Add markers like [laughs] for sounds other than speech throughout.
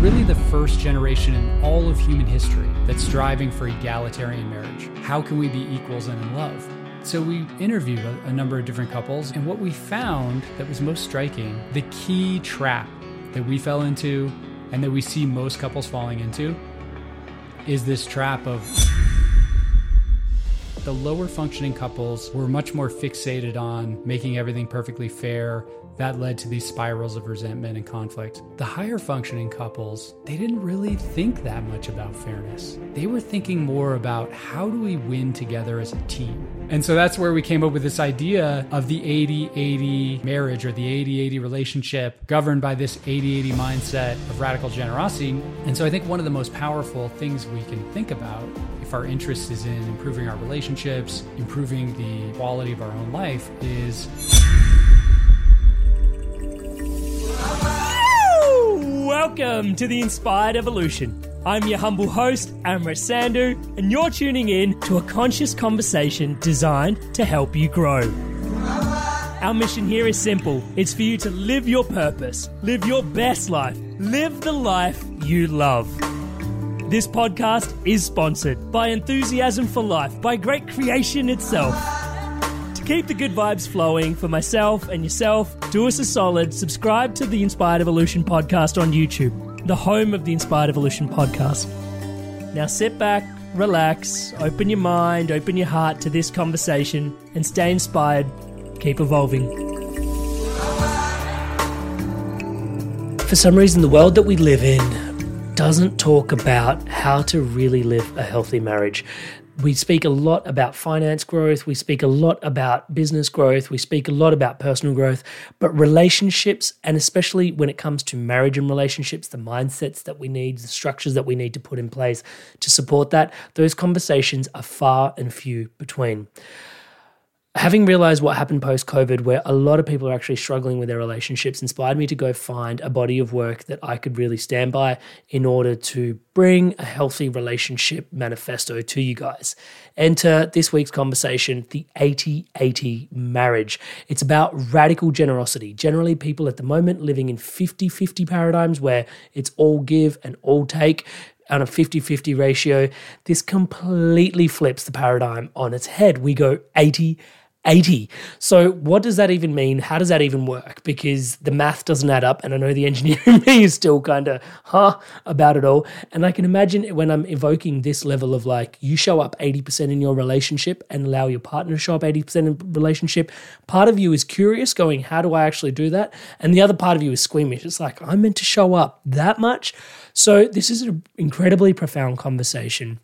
really the first generation in all of human history that's striving for egalitarian marriage. How can we be equals and in love? So we interviewed a, a number of different couples, and what we found that was most striking the key trap that we fell into and that we see most couples falling into is this trap of the lower functioning couples were much more fixated on making everything perfectly fair. That led to these spirals of resentment and conflict. The higher functioning couples, they didn't really think that much about fairness. They were thinking more about how do we win together as a team. And so that's where we came up with this idea of the 80 80 marriage or the 80 80 relationship governed by this 80 80 mindset of radical generosity. And so I think one of the most powerful things we can think about if our interest is in improving our relationships, improving the quality of our own life, is. Welcome to the Inspired Evolution. I'm your humble host, Amrit Sandhu, and you're tuning in to a conscious conversation designed to help you grow. Our mission here is simple it's for you to live your purpose, live your best life, live the life you love. This podcast is sponsored by Enthusiasm for Life, by Great Creation itself. Keep the good vibes flowing for myself and yourself, do us a solid, subscribe to the Inspired Evolution podcast on YouTube, the home of the Inspired Evolution podcast. Now sit back, relax, open your mind, open your heart to this conversation, and stay inspired. Keep evolving. For some reason, the world that we live in doesn't talk about how to really live a healthy marriage. We speak a lot about finance growth, we speak a lot about business growth, we speak a lot about personal growth, but relationships, and especially when it comes to marriage and relationships, the mindsets that we need, the structures that we need to put in place to support that, those conversations are far and few between having realized what happened post COVID, where a lot of people are actually struggling with their relationships, inspired me to go find a body of work that I could really stand by in order to bring a healthy relationship manifesto to you guys. Enter this week's conversation the 80 80 marriage. It's about radical generosity. Generally, people at the moment living in 50 50 paradigms where it's all give and all take on a 50 50 ratio. This completely flips the paradigm on its head. We go 80 80. So, what does that even mean? How does that even work? Because the math doesn't add up, and I know the engineer in [laughs] me is still kind of, huh, about it all. And I can imagine when I'm evoking this level of like, you show up 80% in your relationship and allow your partner to show up 80% in relationship, part of you is curious, going, how do I actually do that? And the other part of you is squeamish. It's like, I'm meant to show up that much. So, this is an incredibly profound conversation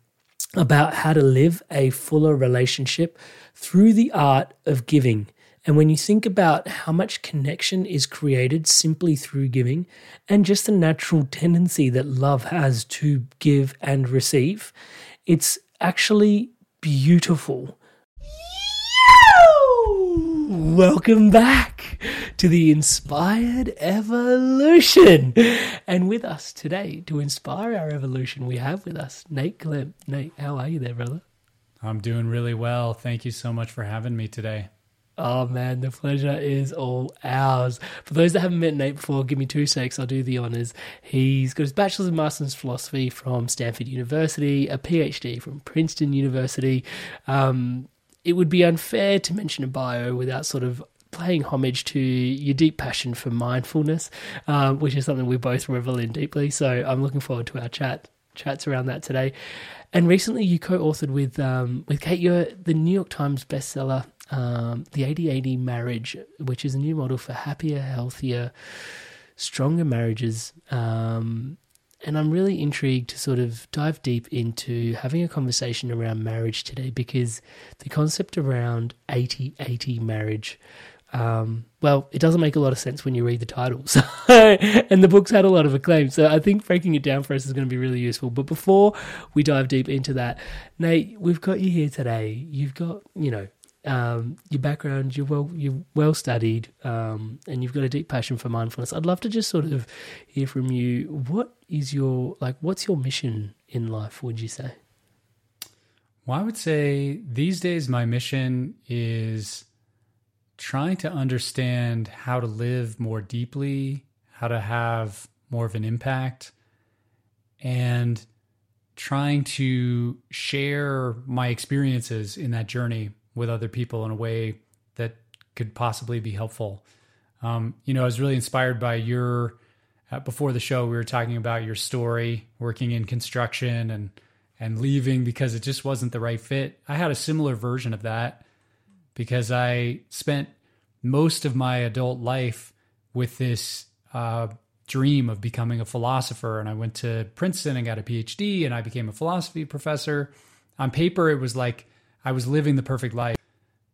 about how to live a fuller relationship through the art of giving. And when you think about how much connection is created simply through giving, and just the natural tendency that love has to give and receive, it's actually beautiful. Welcome back to the Inspired Evolution. And with us today to inspire our evolution, we have with us Nate Klemp. Nate, how are you there, brother? I'm doing really well. Thank you so much for having me today. Oh man, the pleasure is all ours. For those that haven't met Nate before, give me two secs, I'll do the honours. He's got his bachelor's and master's in philosophy from Stanford University, a PhD from Princeton University. Um, it would be unfair to mention a bio without sort of paying homage to your deep passion for mindfulness, um, which is something we both revel in deeply. So I'm looking forward to our chat chats around that today. And recently, you co-authored with um, with Kate you're the New York Times bestseller, um, "The 80-80 Marriage," which is a new model for happier, healthier, stronger marriages. Um, and I'm really intrigued to sort of dive deep into having a conversation around marriage today because the concept around 80-80 marriage um, well, it doesn't make a lot of sense when you read the titles. [laughs] and the book's had a lot of acclaim. So I think breaking it down for us is going to be really useful. But before we dive deep into that, Nate, we've got you here today. You've got, you know, um, your background, you're well, you're well studied, um, and you've got a deep passion for mindfulness. I'd love to just sort of hear from you. What is your like? What's your mission in life? Would you say? Well, I would say these days my mission is trying to understand how to live more deeply, how to have more of an impact, and trying to share my experiences in that journey with other people in a way that could possibly be helpful. Um, you know, I was really inspired by your. Uh, before the show, we were talking about your story working in construction and and leaving because it just wasn't the right fit. I had a similar version of that because I spent most of my adult life with this uh, dream of becoming a philosopher. And I went to Princeton and got a PhD and I became a philosophy professor. On paper, it was like I was living the perfect life,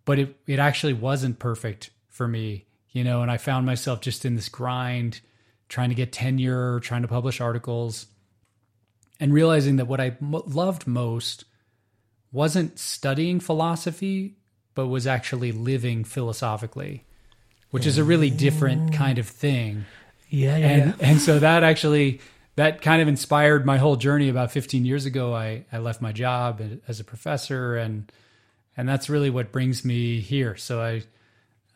but it, it actually wasn't perfect for me, you know, and I found myself just in this grind, trying to get tenure, trying to publish articles, and realizing that what I loved most wasn't studying philosophy, but was actually living philosophically, which is a really different oh. kind of thing. Yeah, yeah. And and so that actually that kind of inspired my whole journey about 15 years ago. I I left my job uh, as a professor and and that's really what brings me here. So I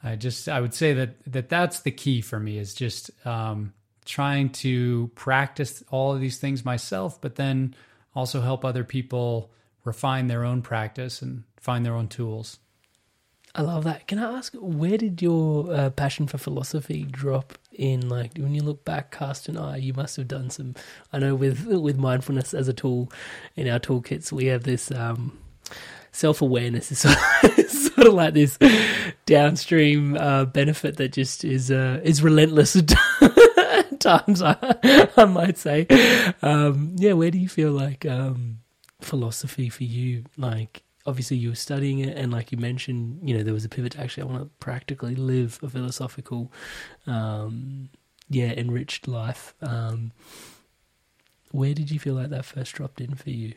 I just I would say that that that's the key for me is just um, trying to practice all of these things myself, but then also help other people refine their own practice and find their own tools. I love that. Can I ask, where did your uh, passion for philosophy drop in? Like, when you look back, cast an eye, you must have done some. I know with with mindfulness as a tool in our toolkits, we have this um, self awareness is sort, [laughs] of, sort of like this downstream uh, benefit that just is uh, is relentless [laughs] at times. I, I might say, um, yeah. Where do you feel like um, philosophy for you, like? obviously you were studying it and like you mentioned you know there was a pivot to actually i want to practically live a philosophical um, yeah enriched life um, where did you feel like that first dropped in for you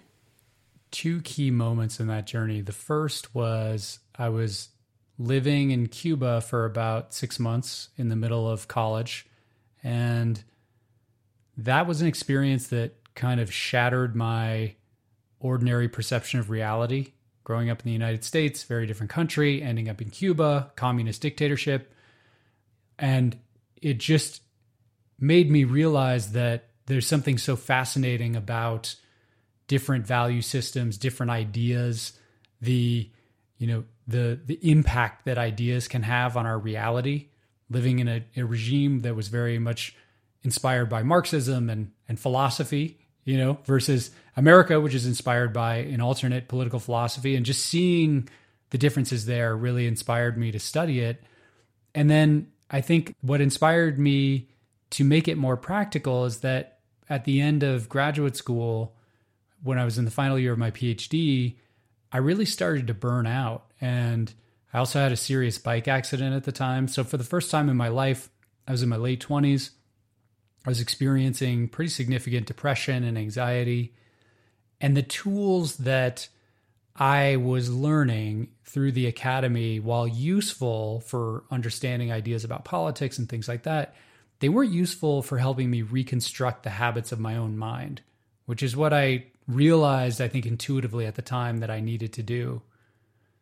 two key moments in that journey the first was i was living in cuba for about six months in the middle of college and that was an experience that kind of shattered my ordinary perception of reality growing up in the United States, very different country, ending up in Cuba, communist dictatorship. And it just made me realize that there's something so fascinating about different value systems, different ideas, the you know the the impact that ideas can have on our reality. Living in a, a regime that was very much inspired by Marxism and and philosophy, you know, versus America, which is inspired by an alternate political philosophy, and just seeing the differences there really inspired me to study it. And then I think what inspired me to make it more practical is that at the end of graduate school, when I was in the final year of my PhD, I really started to burn out. And I also had a serious bike accident at the time. So for the first time in my life, I was in my late 20s. I was experiencing pretty significant depression and anxiety. And the tools that I was learning through the academy, while useful for understanding ideas about politics and things like that, they weren't useful for helping me reconstruct the habits of my own mind, which is what I realized, I think, intuitively at the time that I needed to do.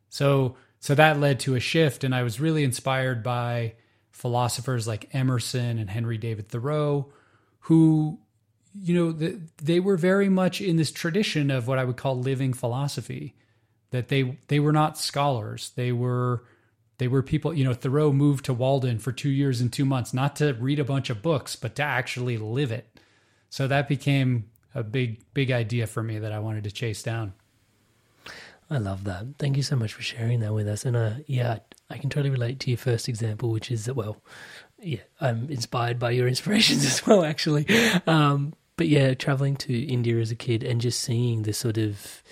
So, so that led to a shift, and I was really inspired by philosophers like Emerson and Henry David Thoreau, who, you know, the, they were very much in this tradition of what I would call living philosophy. That they they were not scholars. They were they were people. You know, Thoreau moved to Walden for two years and two months, not to read a bunch of books, but to actually live it. So that became a big big idea for me that I wanted to chase down. I love that. Thank you so much for sharing that with us. And uh, yeah, I can totally relate to your first example, which is that, well, yeah, I'm inspired by your inspirations [laughs] as well, actually. Um, but yeah, traveling to India as a kid and just seeing the sort of,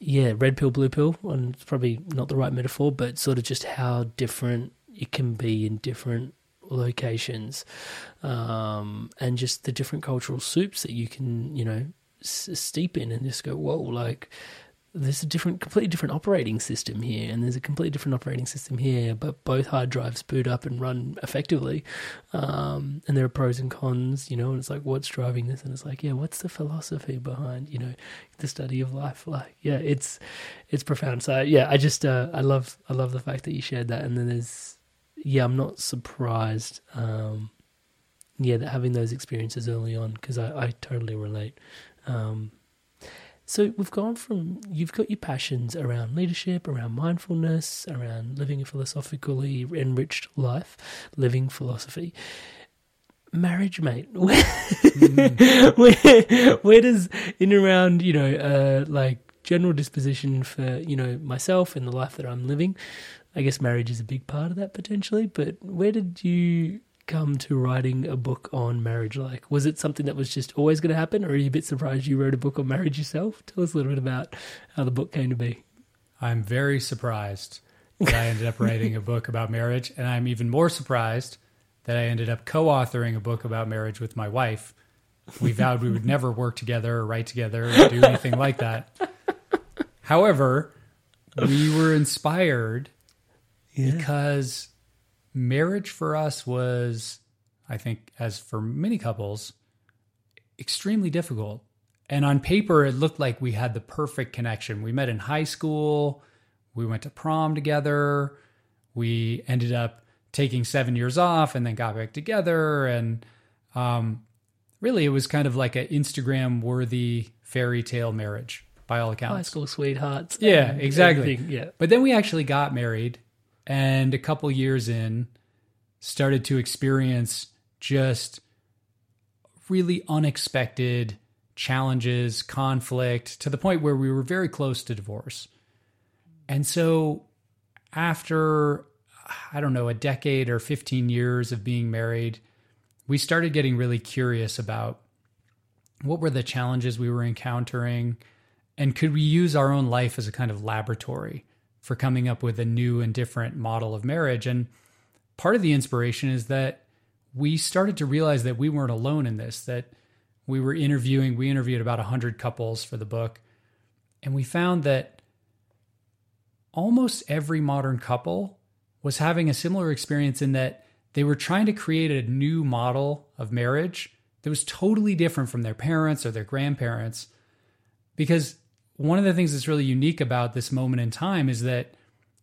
yeah, red pill, blue pill, and it's probably not the right metaphor, but sort of just how different it can be in different locations um, and just the different cultural soups that you can, you know, s- steep in and just go, whoa, like there's a different, completely different operating system here, and there's a completely different operating system here, but both hard drives boot up and run effectively. Um, and there are pros and cons, you know, and it's like, what's driving this? And it's like, yeah, what's the philosophy behind, you know, the study of life? Like, yeah, it's, it's profound. So yeah, I just, uh, I love, I love the fact that you shared that. And then there's, yeah, I'm not surprised, um, yeah, that having those experiences early on because I, I totally relate. Um, so we've gone from you've got your passions around leadership, around mindfulness, around living a philosophically enriched life, living philosophy. Marriage, mate. Where, [laughs] mm. where, where does in around you know uh, like general disposition for you know myself and the life that I'm living? I guess marriage is a big part of that potentially. But where did you come to writing a book on marriage like? Was it something that was just always going to happen, or are you a bit surprised you wrote a book on marriage yourself? Tell us a little bit about how the book came to be. I'm very surprised that I ended up writing a book about marriage, and I'm even more surprised that I ended up co authoring a book about marriage with my wife. We vowed we would never work together or write together or do anything like that. However, we were inspired yeah. because marriage for us was, I think, as for many couples, extremely difficult. And on paper, it looked like we had the perfect connection. We met in high school, we went to prom together, we ended up taking seven years off and then got back together. And um, really, it was kind of like an Instagram worthy fairy tale marriage by all accounts. High school sweethearts. Yeah, exactly. Yeah. But then we actually got married and a couple years in started to experience just really unexpected challenges, conflict to the point where we were very close to divorce. And so after I don't know, a decade or 15 years of being married, we started getting really curious about what were the challenges we were encountering and could we use our own life as a kind of laboratory for coming up with a new and different model of marriage. And part of the inspiration is that we started to realize that we weren't alone in this, that we were interviewing, we interviewed about 100 couples for the book, and we found that almost every modern couple was having a similar experience in that they were trying to create a new model of marriage that was totally different from their parents or their grandparents. Because one of the things that's really unique about this moment in time is that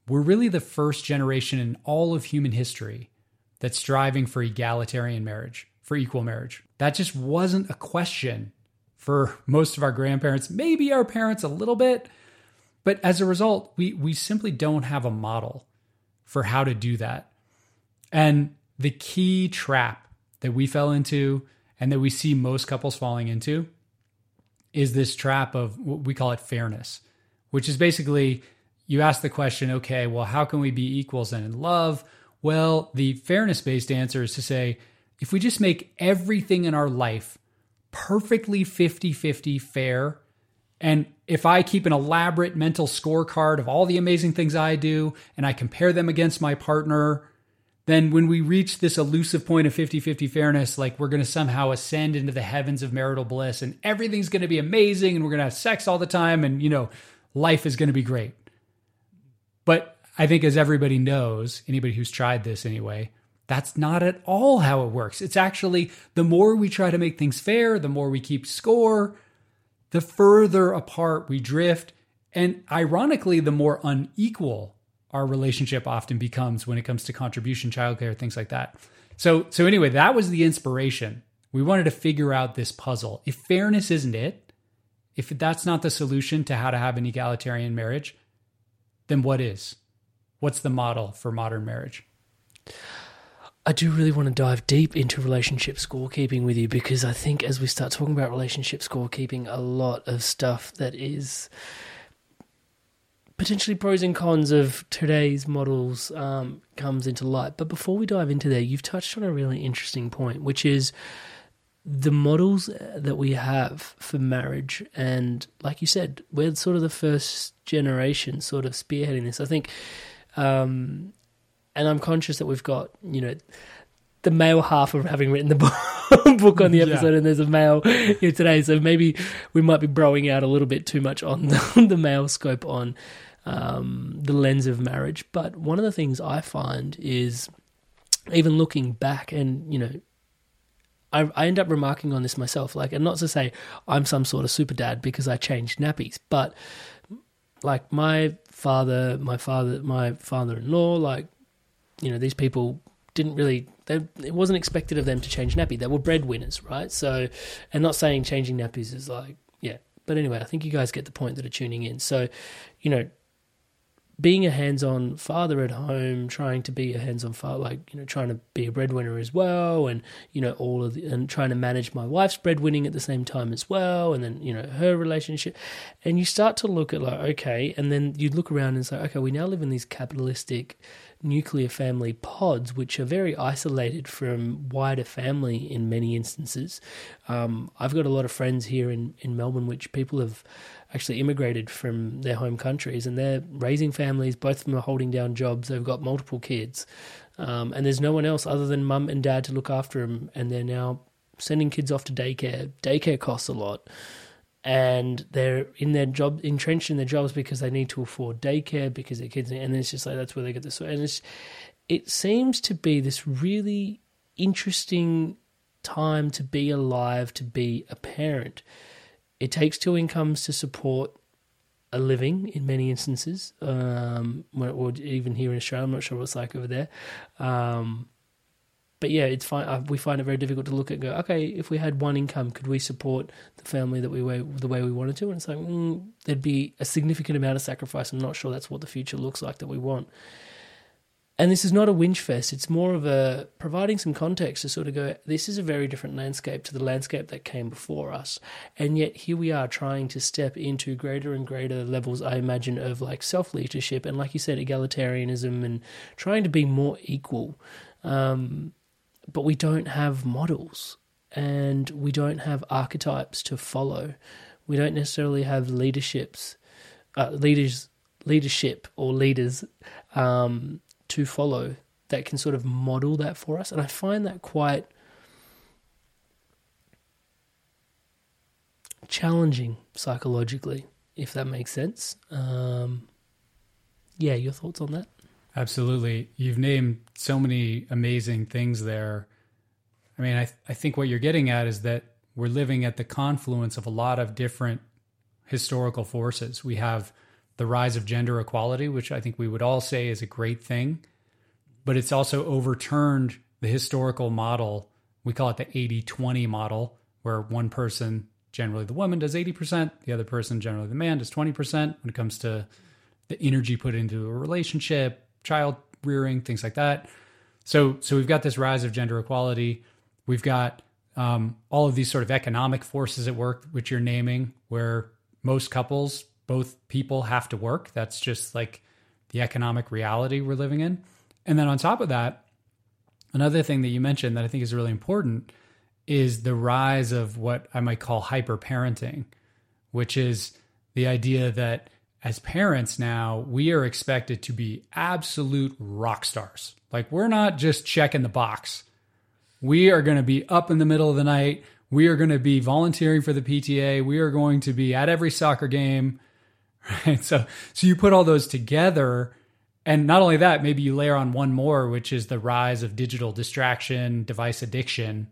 we're really the first generation in all of human history that's striving for egalitarian marriage, for equal marriage. That just wasn't a question for most of our grandparents, maybe our parents a little bit. But as a result, we, we simply don't have a model for how to do that. And the key trap that we fell into and that we see most couples falling into is this trap of what we call it fairness, which is basically you ask the question, okay, well, how can we be equals and in love? Well, the fairness based answer is to say, if we just make everything in our life perfectly 50 50 fair, and if I keep an elaborate mental scorecard of all the amazing things I do and I compare them against my partner, then when we reach this elusive point of 50 50 fairness, like we're going to somehow ascend into the heavens of marital bliss and everything's going to be amazing and we're going to have sex all the time and, you know, life is going to be great. But I think, as everybody knows, anybody who's tried this anyway, that's not at all how it works. It's actually the more we try to make things fair, the more we keep score, the further apart we drift. And ironically, the more unequal our relationship often becomes when it comes to contribution, childcare, things like that. So, so anyway, that was the inspiration. We wanted to figure out this puzzle. If fairness isn't it, if that's not the solution to how to have an egalitarian marriage, then what is? What's the model for modern marriage? I do really want to dive deep into relationship scorekeeping with you because I think as we start talking about relationship scorekeeping, a lot of stuff that is potentially pros and cons of today's models um, comes into light. But before we dive into there, you've touched on a really interesting point, which is the models that we have for marriage. And like you said, we're sort of the first generation sort of spearheading this. I think um, and I'm conscious that we've got you know the male half of having written the [laughs] book on the episode, yeah. and there's a male here today, so maybe we might be broing out a little bit too much on the, [laughs] the male scope on um, the lens of marriage. But one of the things I find is even looking back, and you know, I, I end up remarking on this myself, like, and not to say I'm some sort of super dad because I changed nappies, but like my father, my father, my father-in-law, like you know, these people didn't really it wasn't expected of them to change nappy. They were breadwinners, right? So, and not saying changing nappies is like, yeah. But anyway, I think you guys get the point that are tuning in. So, you know, being a hands-on father at home, trying to be a hands-on father, like you know, trying to be a breadwinner as well, and you know, all of the, and trying to manage my wife's breadwinning at the same time as well, and then you know, her relationship, and you start to look at like, okay, and then you look around and say, okay, we now live in these capitalistic nuclear family pods, which are very isolated from wider family in many instances. Um, I've got a lot of friends here in, in Melbourne, which people have actually immigrated from their home countries and they're raising families. Both of them are holding down jobs. They've got multiple kids. Um, and there's no one else other than mum and dad to look after them. And they're now sending kids off to daycare. Daycare costs a lot. And they're in their job, entrenched in their jobs because they need to afford daycare because their kids, and it's just like that's where they get this. And it seems to be this really interesting time to be alive, to be a parent it takes two incomes to support a living in many instances, um, or even here in Australia. I'm not sure what it's like over there. Um, but yeah, it's fine. Uh, we find it very difficult to look at. go, okay, if we had one income, could we support the family that we were the way we wanted to? And it's like mm, there'd be a significant amount of sacrifice. I'm not sure that's what the future looks like that we want. And this is not a whinge fest. It's more of a providing some context to sort of go, this is a very different landscape to the landscape that came before us. And yet here we are trying to step into greater and greater levels, I imagine, of like self leadership and, like you said, egalitarianism and trying to be more equal. Um, but we don't have models and we don't have archetypes to follow. We don't necessarily have leaderships, uh, leaders, leadership or leaders um, to follow that can sort of model that for us. And I find that quite challenging psychologically, if that makes sense. Um, yeah, your thoughts on that? Absolutely. You've named so many amazing things there. I mean, I, th- I think what you're getting at is that we're living at the confluence of a lot of different historical forces. We have the rise of gender equality, which I think we would all say is a great thing, but it's also overturned the historical model. We call it the 80 20 model, where one person, generally the woman, does 80%, the other person, generally the man, does 20% when it comes to the energy put into a relationship, child rearing, things like that. So, so we've got this rise of gender equality. We've got um, all of these sort of economic forces at work, which you're naming, where most couples both people have to work. That's just like the economic reality we're living in. And then on top of that, another thing that you mentioned that I think is really important is the rise of what I might call hyper parenting, which is the idea that as parents now, we are expected to be absolute rock stars. Like we're not just checking the box. We are going to be up in the middle of the night. We are going to be volunteering for the PTA. We are going to be at every soccer game [laughs] right? So, so you put all those together, and not only that, maybe you layer on one more, which is the rise of digital distraction, device addiction.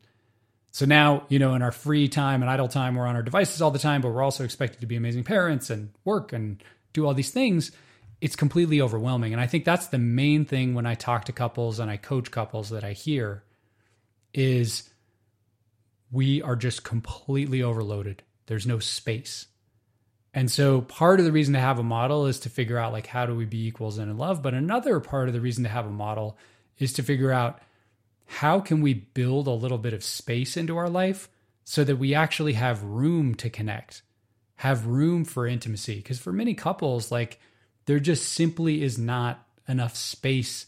So now, you know, in our free time and idle time, we're on our devices all the time, but we're also expected to be amazing parents and work and do all these things. It's completely overwhelming. And I think that's the main thing when I talk to couples and I coach couples that I hear is we are just completely overloaded. There's no space. And so part of the reason to have a model is to figure out like how do we be equals and in love, but another part of the reason to have a model is to figure out how can we build a little bit of space into our life so that we actually have room to connect, have room for intimacy because for many couples like there just simply is not enough space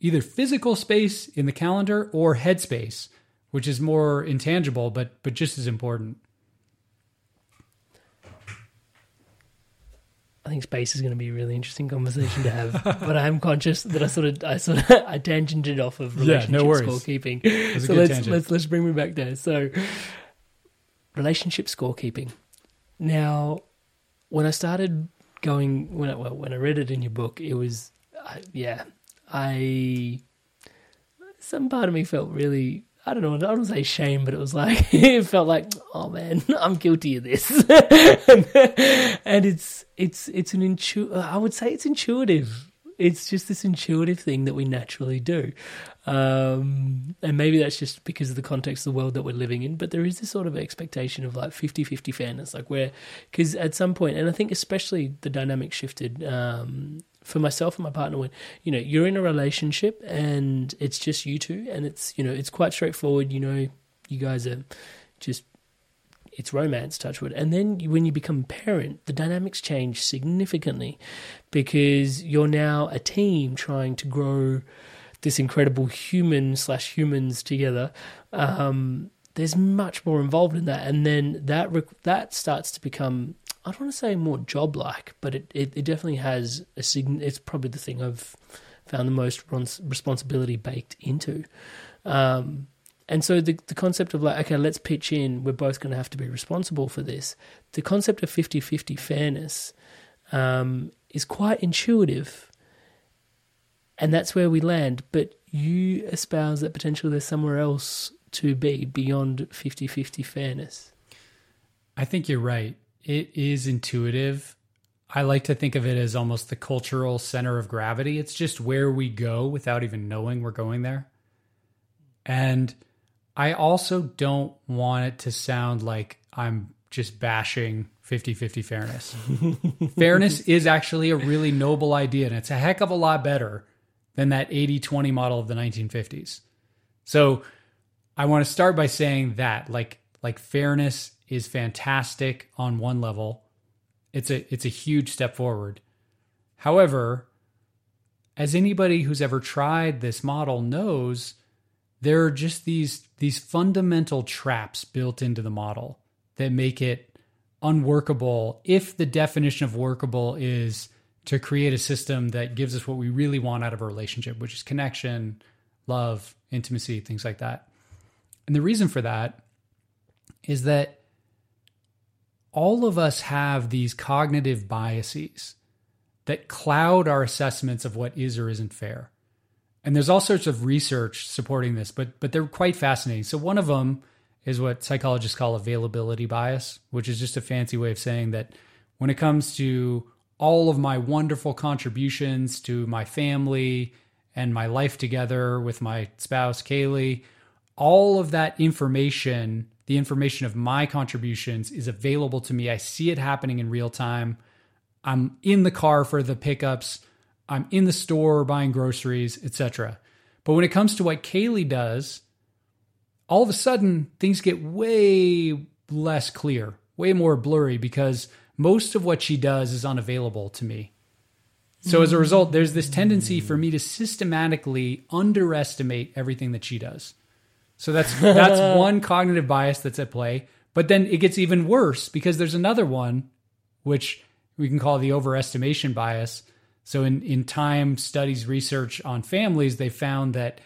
either physical space in the calendar or headspace, which is more intangible but but just as important. I think space is going to be a really interesting conversation to have. [laughs] but I'm conscious that I sort of I sort of I tangented off of relationship yeah, no scorekeeping. So let's tangent. let's let's bring me back there. So relationship scorekeeping. Now, when I started going when I, well, when I read it in your book, it was yeah I some part of me felt really I don't know, I don't say shame, but it was like, [laughs] it felt like, oh man, [laughs] I'm guilty of this. [laughs] and it's, it's, it's an intuitive, I would say it's intuitive. It's just this intuitive thing that we naturally do. Um, and maybe that's just because of the context of the world that we're living in. But there is this sort of expectation of like 50 50 fairness, like where, because at some point, and I think especially the dynamic shifted um, for myself and my partner when, you know, you're in a relationship and it's just you two, and it's, you know, it's quite straightforward. You know, you guys are just it's romance, touchwood. And then when you become a parent, the dynamics change significantly because you're now a team trying to grow this incredible human slash humans together. Um, there's much more involved in that, and then that that starts to become I don't want to say more job like, but it, it, it definitely has a sign. It's probably the thing I've found the most responsibility baked into. Um, and so the the concept of like, okay, let's pitch in, we're both going to have to be responsible for this. The concept of 50 50 fairness um, is quite intuitive. And that's where we land. But you espouse that potentially there's somewhere else to be beyond 50 50 fairness. I think you're right. It is intuitive. I like to think of it as almost the cultural center of gravity. It's just where we go without even knowing we're going there. And I also don't want it to sound like I'm just bashing 50 50 fairness. [laughs] fairness is actually a really noble idea, and it's a heck of a lot better than that 80 20 model of the 1950s. So I want to start by saying that like like fairness is fantastic on one level. It's a it's a huge step forward. However, as anybody who's ever tried this model knows, there are just these these fundamental traps built into the model that make it unworkable if the definition of workable is to create a system that gives us what we really want out of a relationship which is connection love intimacy things like that and the reason for that is that all of us have these cognitive biases that cloud our assessments of what is or isn't fair and there's all sorts of research supporting this, but but they're quite fascinating. So one of them is what psychologists call availability bias, which is just a fancy way of saying that when it comes to all of my wonderful contributions to my family and my life together with my spouse Kaley, all of that information, the information of my contributions is available to me. I see it happening in real time. I'm in the car for the pickups. I'm in the store buying groceries, etc. But when it comes to what Kaley does, all of a sudden things get way less clear, way more blurry because most of what she does is unavailable to me. So as a result, there's this tendency for me to systematically underestimate everything that she does. So that's that's [laughs] one cognitive bias that's at play. But then it gets even worse because there's another one, which we can call the overestimation bias, so in, in time studies research on families, they found that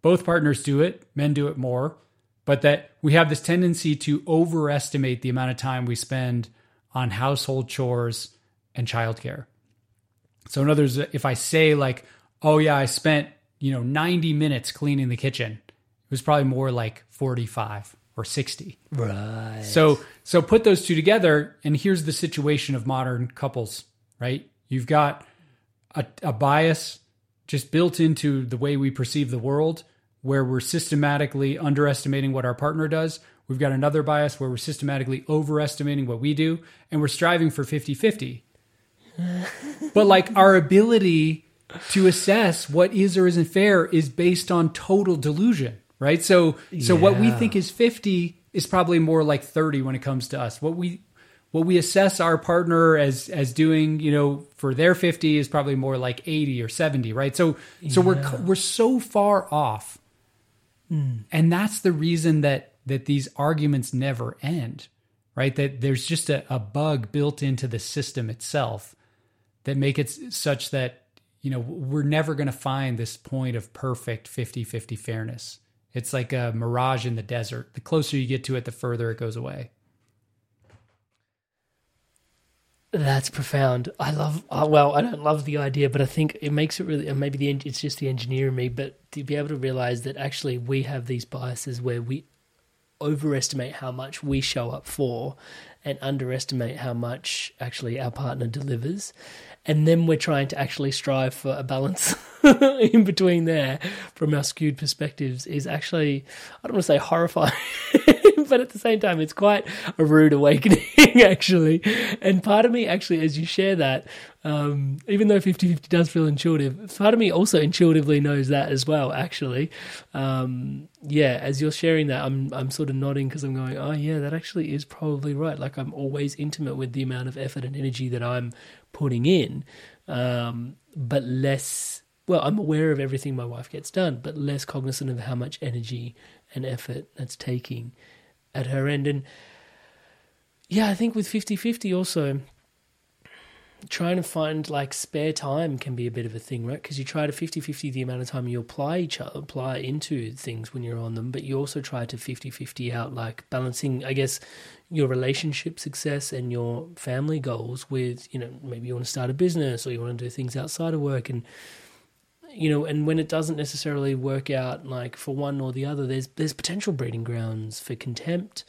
both partners do it, men do it more, but that we have this tendency to overestimate the amount of time we spend on household chores and childcare. So in other words, if I say like, oh yeah, I spent, you know, 90 minutes cleaning the kitchen, it was probably more like 45 or 60. Right. So so put those two together and here's the situation of modern couples, right? You've got a, a bias just built into the way we perceive the world where we're systematically underestimating what our partner does. We've got another bias where we're systematically overestimating what we do, and we're striving for 50 50. [laughs] but like our ability to assess what is or isn't fair is based on total delusion, right? So, so yeah. what we think is 50 is probably more like 30 when it comes to us. What we what we assess our partner as as doing, you know, for their 50 is probably more like 80 or 70, right? So so yeah. we're we're so far off. Mm. And that's the reason that that these arguments never end, right? That there's just a, a bug built into the system itself that make it such that you know we're never going to find this point of perfect 50-50 fairness. It's like a mirage in the desert. The closer you get to it, the further it goes away. That's profound. I love. Uh, well, I don't love the idea, but I think it makes it really. Maybe the it's just the engineer in me, but to be able to realize that actually we have these biases where we overestimate how much we show up for and underestimate how much actually our partner delivers and then we're trying to actually strive for a balance [laughs] in between there from our skewed perspectives is actually I don't want to say horrifying but at the same time it's quite a rude awakening [laughs] actually and part of me actually as you share that um, even though 50-50 does feel intuitive part of me also intuitively knows that as well actually um, yeah as you're sharing that I'm I'm sort of nodding because I'm going oh yeah that actually is probably right like I'm always intimate with the amount of effort and energy that I'm putting in, um, but less. Well, I'm aware of everything my wife gets done, but less cognizant of how much energy and effort that's taking at her end. And yeah, I think with 50 50 also, trying to find like spare time can be a bit of a thing, right? Because you try to 50 50 the amount of time you apply each other, apply into things when you're on them, but you also try to 50 50 out like balancing, I guess, your relationship success and your family goals with, you know, maybe you want to start a business or you want to do things outside of work and you know, and when it doesn't necessarily work out like for one or the other, there's there's potential breeding grounds for contempt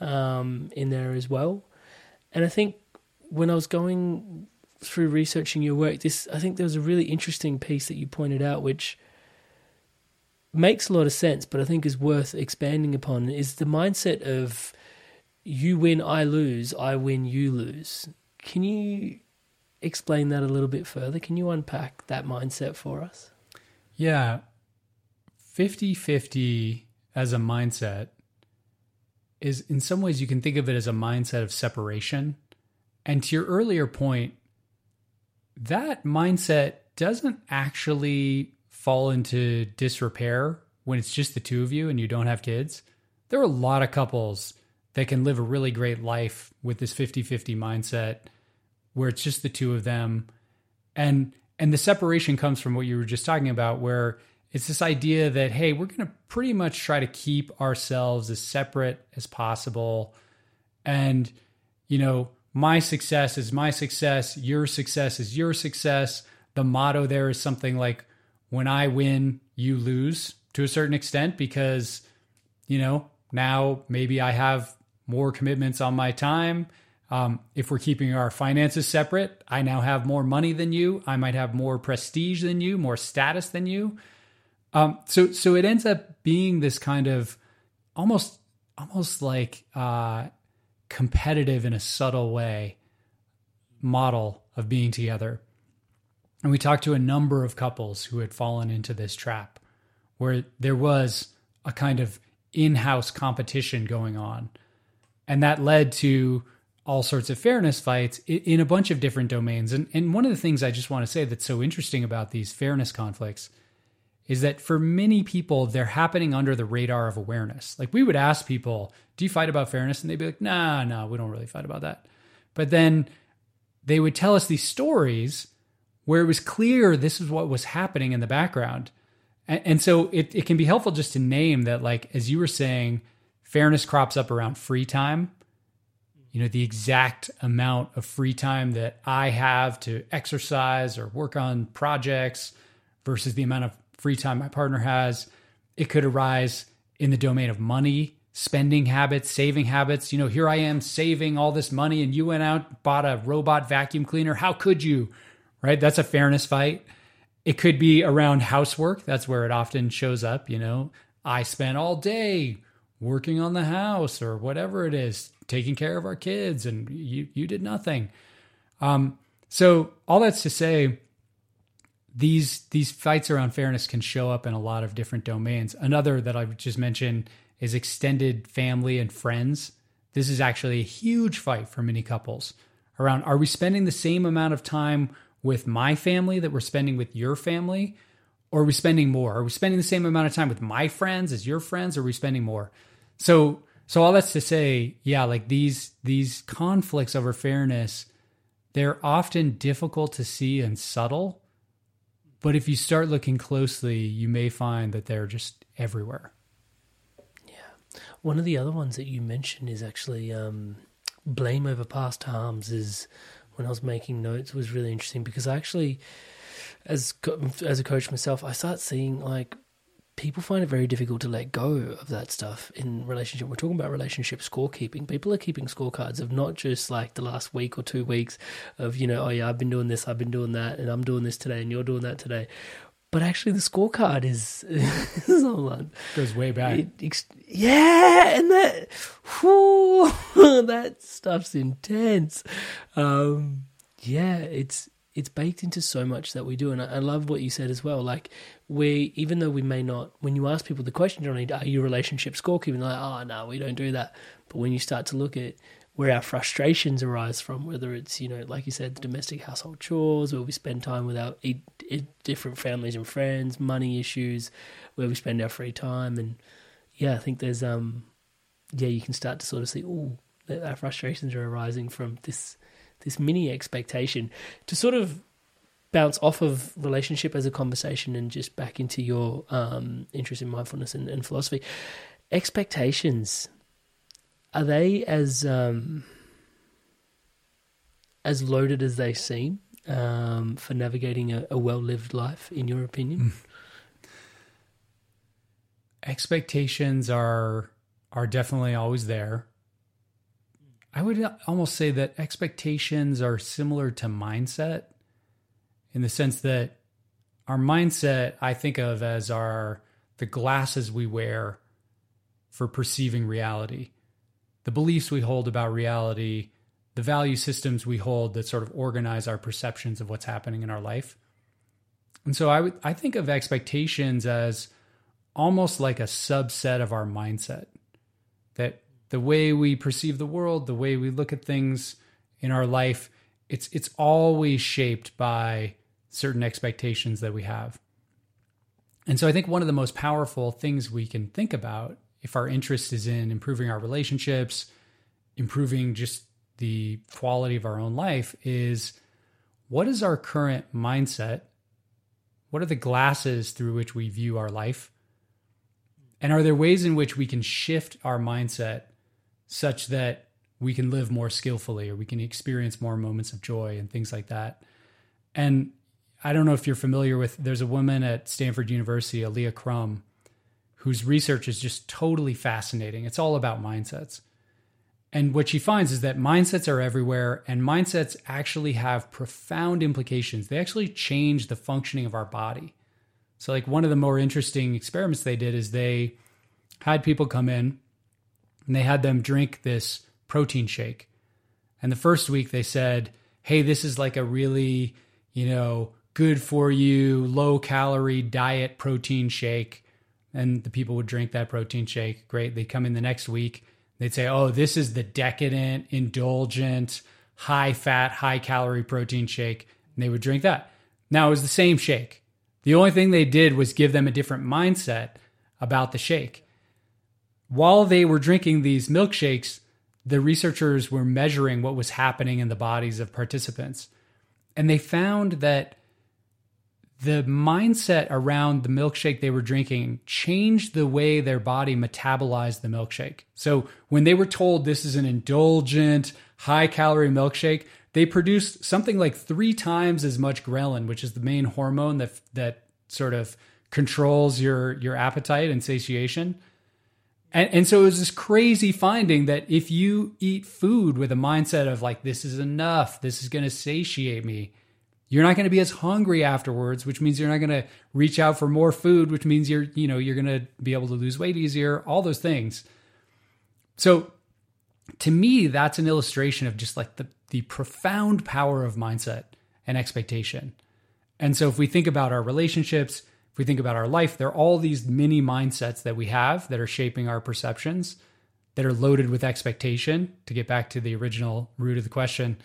um, in there as well. And I think when I was going through researching your work, this I think there was a really interesting piece that you pointed out, which makes a lot of sense, but I think is worth expanding upon. Is the mindset of you win, I lose, I win, you lose. Can you explain that a little bit further? Can you unpack that mindset for us? Yeah. 50 50 as a mindset is, in some ways, you can think of it as a mindset of separation. And to your earlier point, that mindset doesn't actually fall into disrepair when it's just the two of you and you don't have kids. There are a lot of couples that can live a really great life with this 50-50 mindset where it's just the two of them. And and the separation comes from what you were just talking about where it's this idea that hey we're going to pretty much try to keep ourselves as separate as possible. And you know my success is my success your success is your success. The motto there is something like when i win you lose to a certain extent because you know now maybe i have more commitments on my time. Um, if we're keeping our finances separate, I now have more money than you. I might have more prestige than you, more status than you. Um, so, so it ends up being this kind of almost, almost like uh, competitive in a subtle way model of being together. And we talked to a number of couples who had fallen into this trap, where there was a kind of in-house competition going on and that led to all sorts of fairness fights in a bunch of different domains. And, and one of the things I just want to say that's so interesting about these fairness conflicts is that for many people, they're happening under the radar of awareness. Like we would ask people, Do you fight about fairness? And they'd be like, Nah, no, we don't really fight about that. But then they would tell us these stories where it was clear this is what was happening in the background. And, and so it, it can be helpful just to name that, like, as you were saying, fairness crops up around free time. You know, the exact amount of free time that I have to exercise or work on projects versus the amount of free time my partner has. It could arise in the domain of money, spending habits, saving habits. You know, here I am saving all this money and you went out, bought a robot vacuum cleaner. How could you? Right? That's a fairness fight. It could be around housework. That's where it often shows up. You know, I spent all day working on the house or whatever it is, taking care of our kids, and you you did nothing. Um, so all that's to say, these these fights around fairness can show up in a lot of different domains. Another that i've just mentioned is extended family and friends. This is actually a huge fight for many couples around are we spending the same amount of time with my family that we're spending with your family? Or are we spending more? Are we spending the same amount of time with my friends as your friends? Or are we spending more? So so all that's to say, yeah, like these these conflicts over fairness, they're often difficult to see and subtle. But if you start looking closely, you may find that they're just everywhere. Yeah. One of the other ones that you mentioned is actually um, blame over past harms is when I was making notes was really interesting because I actually as as a coach myself, I start seeing like people find it very difficult to let go of that stuff in relationship. We're talking about relationship scorekeeping. People are keeping scorecards of not just like the last week or two weeks of, you know, oh yeah, I've been doing this, I've been doing that, and I'm doing this today, and you're doing that today. But actually, the scorecard is [laughs] goes way back. It, yeah, and that whew, [laughs] that stuff's intense. Um, yeah, it's it's baked into so much that we do, and I, I, love what you said as well. Like we, even though we may not, when you ask people the question, are you relationship scorekeeping? Like, oh no, we don't do that. But when you start to look at where our frustrations arise from, whether it's you know, like you said, the domestic household chores, where we spend time with our different families and friends, money issues, where we spend our free time, and yeah, I think there's um, yeah, you can start to sort of see, oh, our frustrations are arising from this this mini expectation to sort of bounce off of relationship as a conversation and just back into your um, interest in mindfulness and, and, philosophy. Expectations are they as um, as loaded as they seem um, for navigating a, a well lived life, in your opinion? Mm. Expectations are are definitely always there. I would almost say that expectations are similar to mindset in the sense that our mindset I think of as our the glasses we wear for perceiving reality. The beliefs we hold about reality, the value systems we hold that sort of organize our perceptions of what's happening in our life. And so I would I think of expectations as almost like a subset of our mindset that the way we perceive the world, the way we look at things in our life, it's it's always shaped by certain expectations that we have. And so I think one of the most powerful things we can think about if our interest is in improving our relationships, improving just the quality of our own life is what is our current mindset? What are the glasses through which we view our life? And are there ways in which we can shift our mindset such that we can live more skillfully or we can experience more moments of joy and things like that. And I don't know if you're familiar with, there's a woman at Stanford University, Alia Crum, whose research is just totally fascinating. It's all about mindsets. And what she finds is that mindsets are everywhere, and mindsets actually have profound implications. They actually change the functioning of our body. So, like, one of the more interesting experiments they did is they had people come in and they had them drink this protein shake. And the first week they said, hey, this is like a really, you know, good for you, low calorie diet protein shake. And the people would drink that protein shake. Great. They'd come in the next week. They'd say, oh, this is the decadent, indulgent, high fat, high calorie protein shake. And they would drink that. Now it was the same shake. The only thing they did was give them a different mindset about the shake while they were drinking these milkshakes, the researchers were measuring what was happening in the bodies of participants. And they found that the mindset around the milkshake they were drinking changed the way their body metabolized the milkshake. So when they were told this is an indulgent, high calorie milkshake, they produced something like three times as much ghrelin, which is the main hormone that that sort of controls your your appetite and satiation. And, and so it was this crazy finding that if you eat food with a mindset of like, this is enough, this is going to satiate me, you're not going to be as hungry afterwards, which means you're not going to reach out for more food, which means you're, you know, you're going to be able to lose weight easier, all those things. So to me, that's an illustration of just like the, the profound power of mindset and expectation. And so if we think about our relationships, if we think about our life, there are all these mini mindsets that we have that are shaping our perceptions, that are loaded with expectation, to get back to the original root of the question.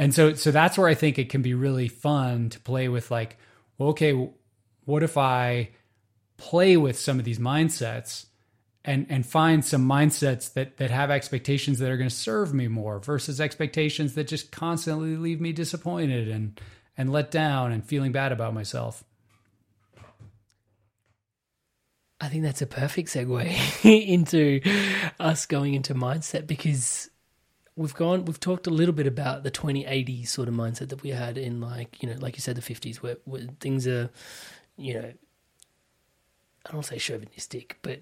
And so so that's where I think it can be really fun to play with like, well, okay, what if I play with some of these mindsets and and find some mindsets that that have expectations that are going to serve me more versus expectations that just constantly leave me disappointed and and let down and feeling bad about myself. I think that's a perfect segue [laughs] into us going into mindset because we've gone we've talked a little bit about the 2080 sort of mindset that we had in like you know like you said the 50s where, where things are you know I don't say chauvinistic, but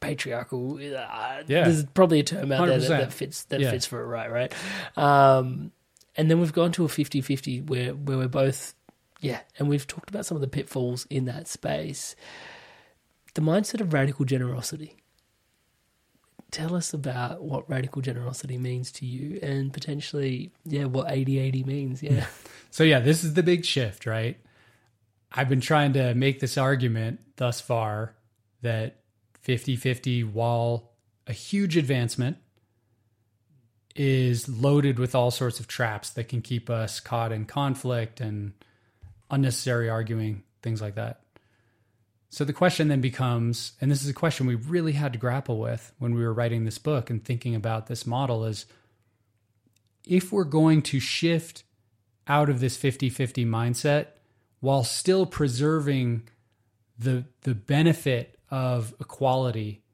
patriarchal. Uh, Yeah. there's probably a term out there that, that fits that Yeah. fits for it, right? Right. Um, and then we've gone to a 50-50 where where we're both, yeah, and we've talked about some of the pitfalls in that space. The mindset of radical generosity. Tell us about what radical generosity means to you, and potentially, yeah, what 80-80 means. Yeah. [laughs] So yeah, this is the big shift, right? I've been trying to make this argument thus far that 50-50 while a huge advancement is loaded with all sorts of traps that can keep us caught in conflict and unnecessary arguing, things like that. So the question then becomes, and this is a question we really had to grapple with when we were writing this book and thinking about this model is if we're going to shift out of this 50-50 mindset while still preserving the the benefit of equality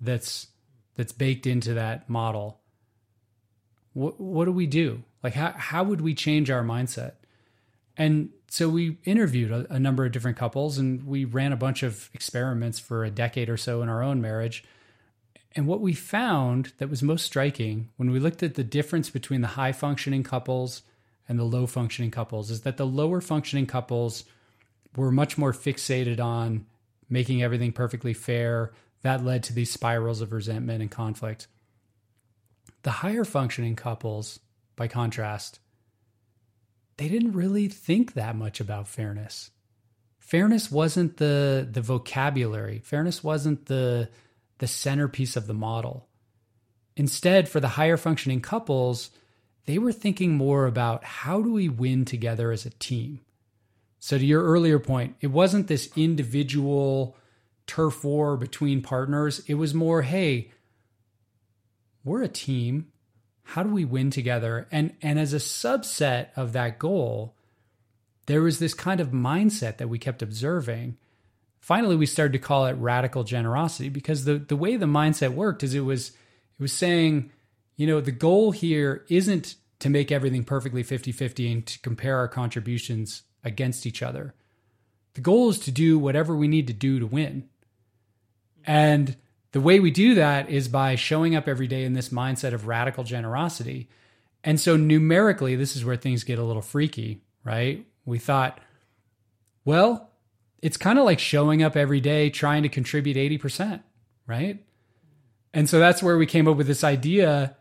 that's that's baked into that model what what do we do? Like how how would we change our mindset and so we interviewed a, a number of different couples and we ran a bunch of experiments for a decade or so in our own marriage and what we found that was most striking when we looked at the difference between the high functioning couples and the low functioning couples is that the lower functioning couples were much more fixated on making everything perfectly fair. That led to these spirals of resentment and conflict. The higher functioning couples, by contrast, they didn't really think that much about fairness. Fairness wasn't the the vocabulary. Fairness wasn't the the centerpiece of the model. Instead, for the higher functioning couples, they were thinking more about how do we win together as a team? So, to your earlier point, it wasn't this individual turf war between partners. It was more, hey, we're a team. How do we win together? And, and as a subset of that goal, there was this kind of mindset that we kept observing. Finally, we started to call it radical generosity because the, the way the mindset worked is it was it was saying, you know, the goal here isn't to make everything perfectly 50-50 and to compare our contributions against each other. The goal is to do whatever we need to do to win. And the way we do that is by showing up every day in this mindset of radical generosity. And so numerically, this is where things get a little freaky, right? We thought, well, it's kind of like showing up every day trying to contribute 80%, right? And so that's where we came up with this idea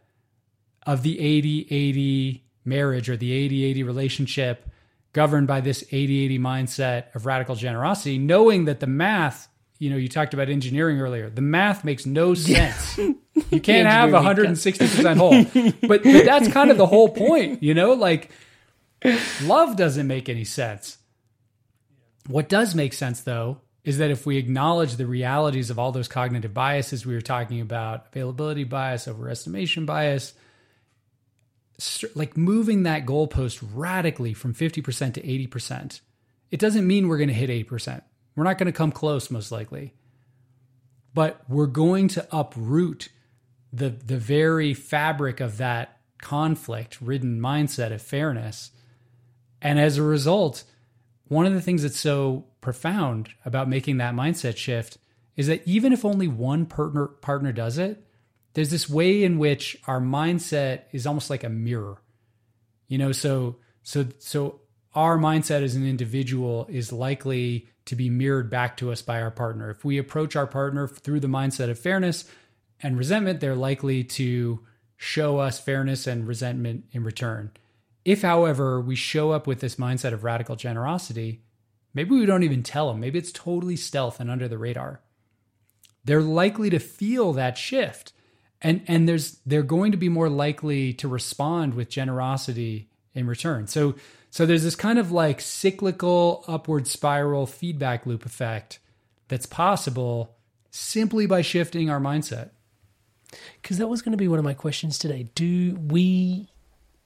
of the 80 80 marriage or the 80 80 relationship governed by this 80 80 mindset of radical generosity, knowing that the math, you know, you talked about engineering earlier, the math makes no [laughs] sense. You can't have 160% whole. But, but that's kind of the whole point, you know, like love doesn't make any sense. What does make sense, though, is that if we acknowledge the realities of all those cognitive biases we were talking about availability bias, overestimation bias, like moving that goalpost radically from 50% to 80%, it doesn't mean we're going to hit 8%. We're not going to come close, most likely. But we're going to uproot the, the very fabric of that conflict ridden mindset of fairness. And as a result, one of the things that's so profound about making that mindset shift is that even if only one partner partner does it, there's this way in which our mindset is almost like a mirror. You know, so so so our mindset as an individual is likely to be mirrored back to us by our partner. If we approach our partner through the mindset of fairness and resentment, they're likely to show us fairness and resentment in return. If, however, we show up with this mindset of radical generosity, maybe we don't even tell them. Maybe it's totally stealth and under the radar. They're likely to feel that shift. And, and there's they're going to be more likely to respond with generosity in return. So so there's this kind of like cyclical upward spiral feedback loop effect that's possible simply by shifting our mindset. Because that was going to be one of my questions today. Do we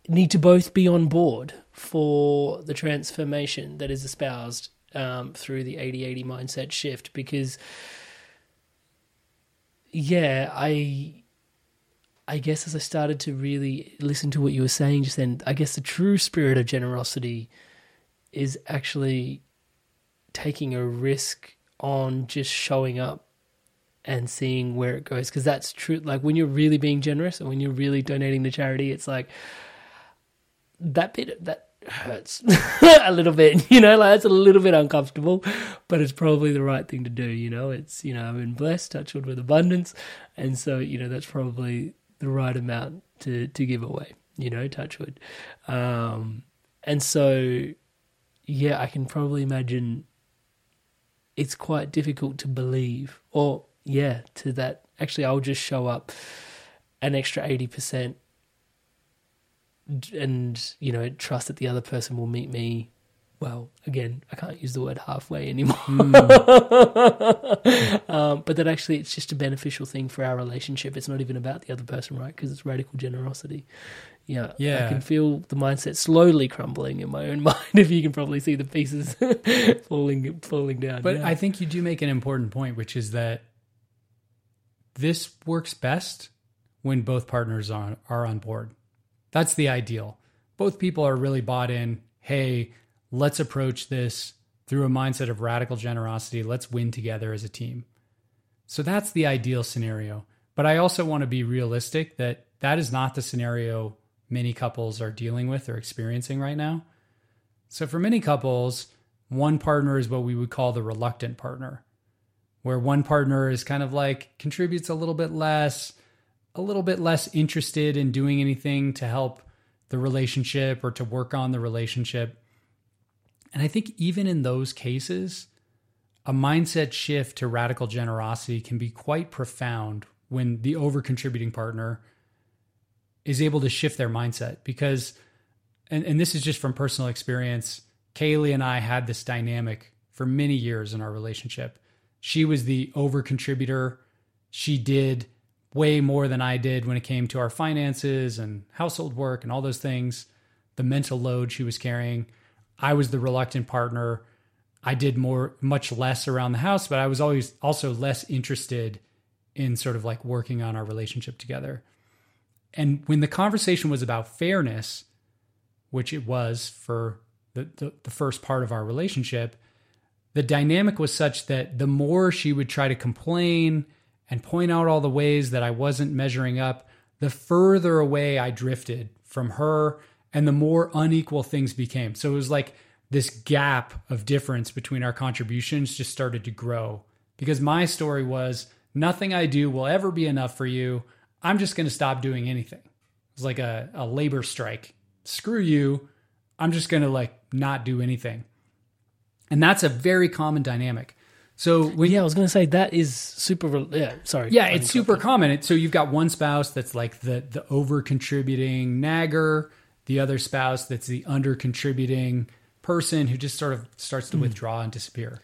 need to both be on board for the transformation that is espoused um, through the 80 80 mindset shift? Because, yeah, I. I guess as I started to really listen to what you were saying just then, I guess the true spirit of generosity is actually taking a risk on just showing up and seeing where it goes. Because that's true like when you're really being generous and when you're really donating to charity it's like that bit that hurts [laughs] a little bit [laughs] you know like it's a little bit uncomfortable but it's probably the right thing to do you know? It's you know i've been blessed touched with abundance and so you know that's probably the right amount to to give away you know touchwood um and so yeah i can probably imagine it's quite difficult to believe or yeah to that actually i'll just show up an extra 80% and you know trust that the other person will meet me well again i can't use the word halfway anymore mm. [laughs] um, but that actually it's just a beneficial thing for our relationship it's not even about the other person right because it's radical generosity yeah yeah i can feel the mindset slowly crumbling in my own [laughs] mind if you can probably see the pieces [laughs] falling falling down but yeah. i think you do make an important point which is that this works best when both partners are, are on board that's the ideal. Both people are really bought in. Hey, let's approach this through a mindset of radical generosity. Let's win together as a team. So that's the ideal scenario. But I also want to be realistic that that is not the scenario many couples are dealing with or experiencing right now. So for many couples, one partner is what we would call the reluctant partner, where one partner is kind of like contributes a little bit less, a little bit less interested in doing anything to help the relationship or to work on the relationship. And I think even in those cases, a mindset shift to radical generosity can be quite profound when the over contributing partner is able to shift their mindset because and, and this is just from personal experience Kaley and i had this dynamic for many years in our relationship she was the over contributor she did way more than I did when it came to our finances and household work and all those things, the mental load she was carrying. I was the reluctant partner. I did more, much less around the house, but I was always also less interested in sort of like working on our relationship together. And when the conversation was about fairness, which it was for the, the, the first part of our relationship, the dynamic was such that the more she would try to complain and point out all the ways that I wasn't measuring up, the further away I drifted from her and the more unequal things became. So it was like this gap of difference between our contributions just started to grow because my story was nothing I do will ever be enough for you. I'm just going to stop doing anything. It was like a, a labor strike. Screw you. I'm just going to like not do anything. And that's a very common dynamic. So when, yeah, I was going to say that is super. Yeah, sorry. Yeah, it's super common. So you've got one spouse that's like the the over contributing nagger, the other spouse that's the under contributing person who just sort of starts to mm. withdraw and disappear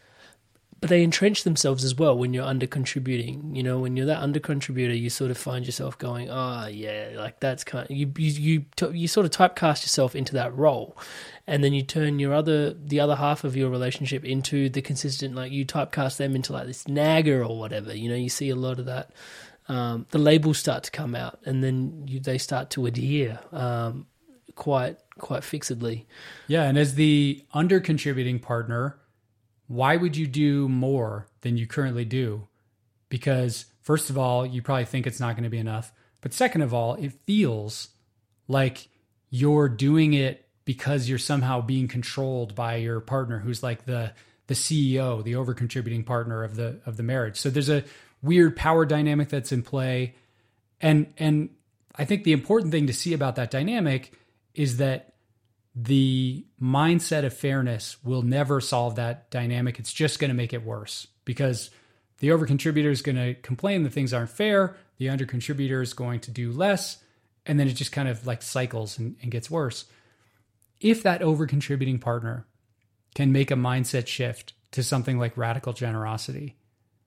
but they entrench themselves as well when you're under contributing. You know, when you're that under contributor, you sort of find yourself going, "Oh, yeah, like that's kind." Of, you you you you sort of typecast yourself into that role, and then you turn your other the other half of your relationship into the consistent. Like you typecast them into like this nagger or whatever. You know, you see a lot of that. Um, the labels start to come out, and then you, they start to adhere um, quite quite fixedly. Yeah, and as the under contributing partner why would you do more than you currently do? Because, first of all, you probably think it's not going to be enough. But second of all, it feels like you're doing it because you're somehow being controlled by your partner who's like the the CEO, the over contributing partner of the of the marriage. So there's a weird power dynamic that's in play. And and I think the important thing to see about that dynamic is that the mindset of fairness will never solve that dynamic. It's just going to make it worse because the over contributor is going to complain that things aren't fair. The under contributor is going to do less. And then it just kind of like cycles and, and gets worse. If that over contributing partner can make a mindset shift to something like radical generosity,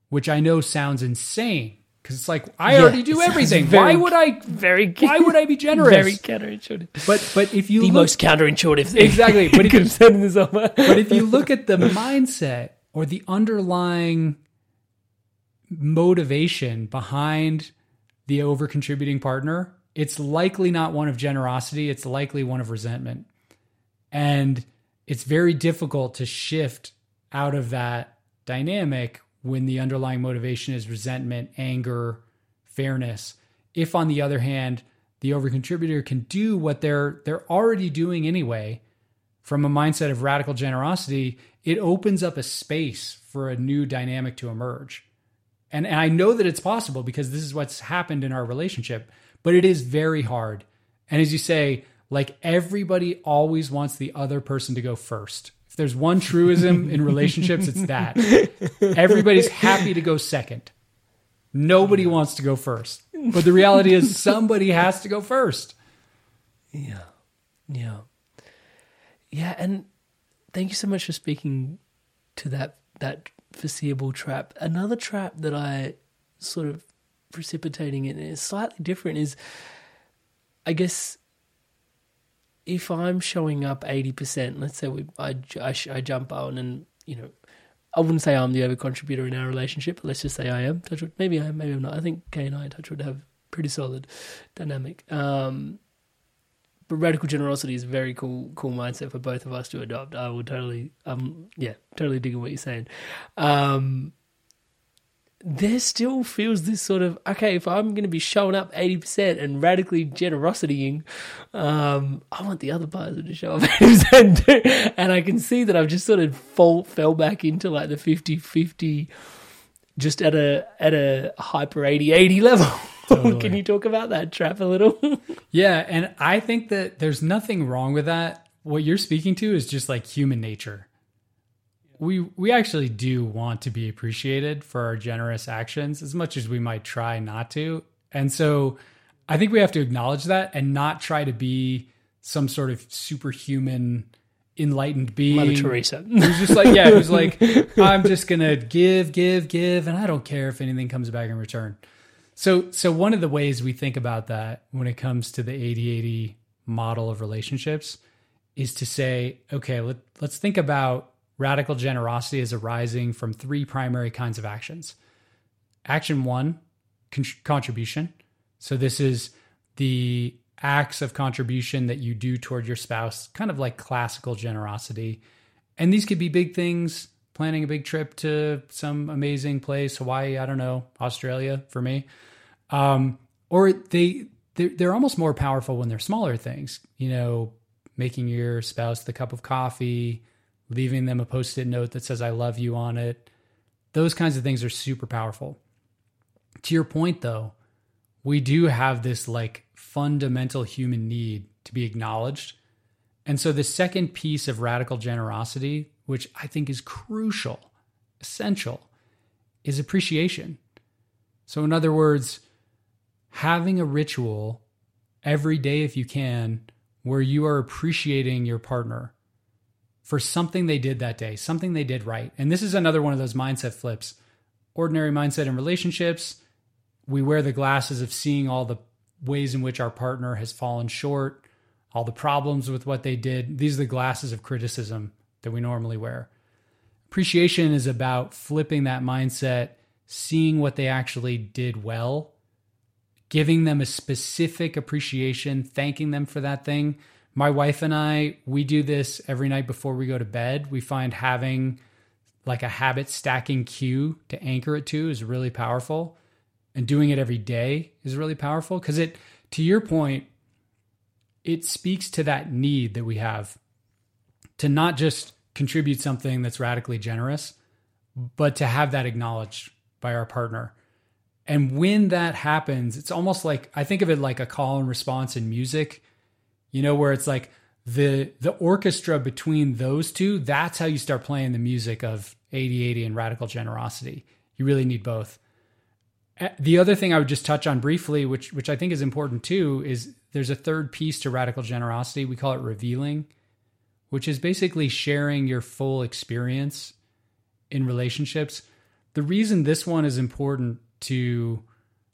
which I know sounds insane because it's like I yeah, already do everything. Very, why would I? Very. Why would I be [laughs] generous? Very counterintuitive. But but if you the look, most counterintuitive thing exactly. But [laughs] if, you, but if you look at the mindset or the underlying motivation behind the over contributing partner, it's likely not one of generosity. It's likely one of resentment, and it's very difficult to shift out of that dynamic when the underlying motivation is resentment, anger, fairness. If on the other hand, the overcontributor can do what they're they're already doing anyway from a mindset of radical generosity, it opens up a space for a new dynamic to emerge. And, and I know that it's possible because this is what's happened in our relationship, but it is very hard. And as you say, like everybody always wants the other person to go first. There's one truism in relationships, it's that. Everybody's happy to go second. Nobody wants to go first. But the reality is somebody has to go first. Yeah. Yeah. Yeah, and thank you so much for speaking to that that foreseeable trap. Another trap that I sort of precipitating it is slightly different is I guess if I'm showing up 80%, let's say we, I, I, I jump on and, you know, I wouldn't say I'm the over contributor in our relationship, but let's just say I am. Touchwood. Maybe I am, maybe I'm not. I think Kay and I, Touchwood, have pretty solid dynamic. Um, but radical generosity is a very cool, cool mindset for both of us to adopt. I will totally, um, yeah, totally digging what you're saying. Um, there still feels this sort of okay if i'm going to be showing up 80% and radically generositying um, i want the other person to show up [laughs] 80% too. and i can see that i've just sort of fall fell back into like the 50-50 just at a at a hyper 80-80 level [laughs] totally. can you talk about that trap a little [laughs] yeah and i think that there's nothing wrong with that what you're speaking to is just like human nature we we actually do want to be appreciated for our generous actions as much as we might try not to. And so I think we have to acknowledge that and not try to be some sort of superhuman enlightened being. Mother Teresa. [laughs] Who's just like, yeah, who's like, [laughs] I'm just gonna give, give, give, and I don't care if anything comes back in return. So so one of the ways we think about that when it comes to the 80-80 model of relationships is to say, okay, let, let's think about radical generosity is arising from three primary kinds of actions. Action one, con- contribution. So this is the acts of contribution that you do toward your spouse, kind of like classical generosity. And these could be big things, planning a big trip to some amazing place, Hawaii, I don't know, Australia for me. Um, or they they're, they're almost more powerful when they're smaller things, you know, making your spouse the cup of coffee, leaving them a post it note that says, I love you on it. Those kinds of things are super powerful. To your point, though, we do have this like fundamental human need to be acknowledged. And so the second piece of radical generosity, which I think is crucial, essential, is appreciation. So, in other words, having a ritual every day, if you can, where you are appreciating your partner for something they did that day, something they did right. And this is another one of those mindset flips. Ordinary mindset in relationships, we wear the glasses of seeing all the ways in which our partner has fallen short, all the problems with what they did. These are the glasses of criticism that we normally wear. Appreciation is about flipping that mindset, seeing what they actually did well, giving them a specific appreciation, thanking them for that thing my wife and I, we do this every night before we go to bed. We find having like a habit stacking cue to anchor it to is really powerful. And doing it every day is really powerful because it, to your point, it speaks to that need that we have to not just contribute something that's radically generous, but to have that acknowledged by our partner. And when that happens, it's almost like I think of it like a call and response in music you know, where it's like the the orchestra between those two, that's how you start playing the music of 8080 and radical generosity. You really need both. The other thing I would just touch on briefly, which which I think is important too, is there's a third piece to radical generosity. We call it revealing, which is basically sharing your full experience in relationships. The reason this one is important to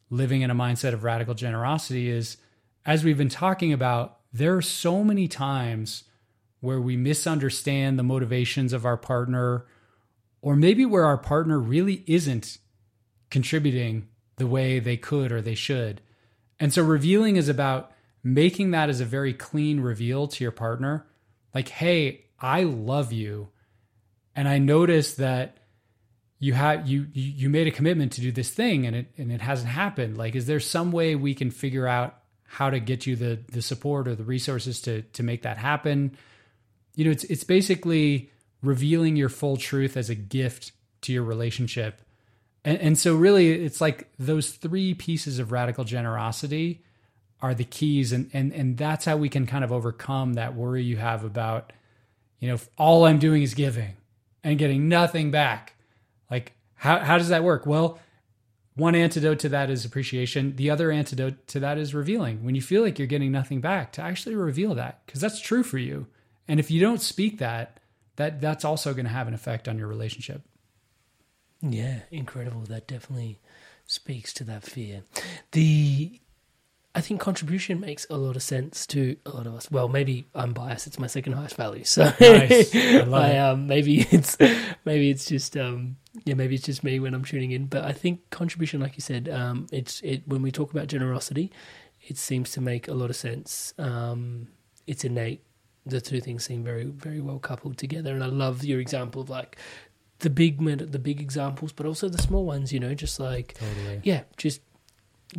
living in a mindset of radical generosity is as we've been talking about, there are so many times where we misunderstand the motivations of our partner, or maybe where our partner really isn't contributing the way they could or they should. And so revealing is about making that as a very clean reveal to your partner. Like, hey, I love you. And I notice that you have you you made a commitment to do this thing and it and it hasn't happened like is there some way we can figure out how to get you the the support or the resources to to make that happen. You know it's it's basically revealing your full truth as a gift to your relationship. And, and so really it's like those three pieces of radical generosity are the keys. And and and that's how we can kind of overcome that worry you have about you know all i'm doing is giving and getting nothing back. Like how how does that work? Well one antidote to that is appreciation. The other antidote to that is revealing. When you feel like you're getting nothing back to actually reveal that because that's true for you. And if you don't speak that that that's also going to have an effect on your relationship. Yeah incredible. That definitely speaks to that fear. The I think contribution makes a lot of sense to a lot of us. Well, maybe I'm biased; it's my second highest value. So, nice. I [laughs] I, um, maybe it's maybe it's just um, yeah, maybe it's just me when I'm tuning in. But I think contribution, like you said, um, it's it when we talk about generosity, it seems to make a lot of sense. Um, it's innate. The two things seem very very well coupled together, and I love your example of like the big the big examples, but also the small ones. You know, just like totally yeah, just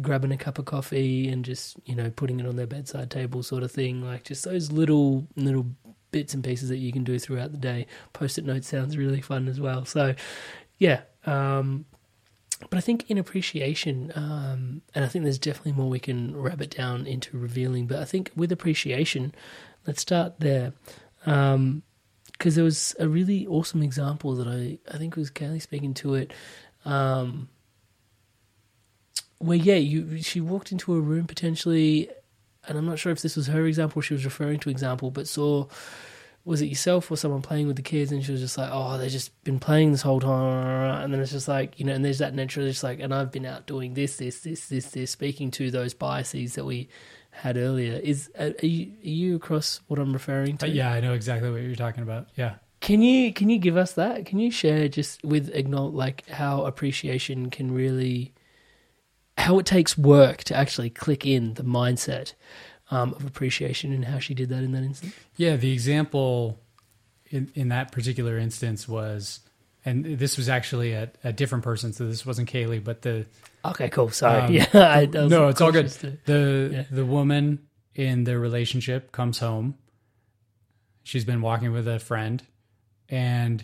grabbing a cup of coffee and just you know putting it on their bedside table sort of thing like just those little little bits and pieces that you can do throughout the day post-it note sounds really fun as well so yeah um but I think in appreciation, um, and I think there's definitely more we can rabbit down into revealing. But I think with appreciation, let's start there, because um, there was a really awesome example that I I think was Kelly speaking to it, um, where yeah, you she walked into a room potentially, and I'm not sure if this was her example, she was referring to example, but saw was it yourself or someone playing with the kids, and she was just like, oh, they've just been playing this whole time, and then it's just like you know, and there's that natural, just like, and I've been out doing this, this, this, this, this, speaking to those biases that we had earlier. Is are you, are you across what I'm referring to? Uh, yeah, I know exactly what you're talking about. Yeah. Can you can you give us that? Can you share just with acknowledge like how appreciation can really how it takes work to actually click in the mindset um, of appreciation and how she did that in that instance? Yeah, the example in, in that particular instance was, and this was actually a, a different person, so this wasn't Kaley, but the okay, cool. Sorry, um, [laughs] yeah, I, no, it's all good. To, the yeah. the woman in the relationship comes home. She's been walking with a friend, and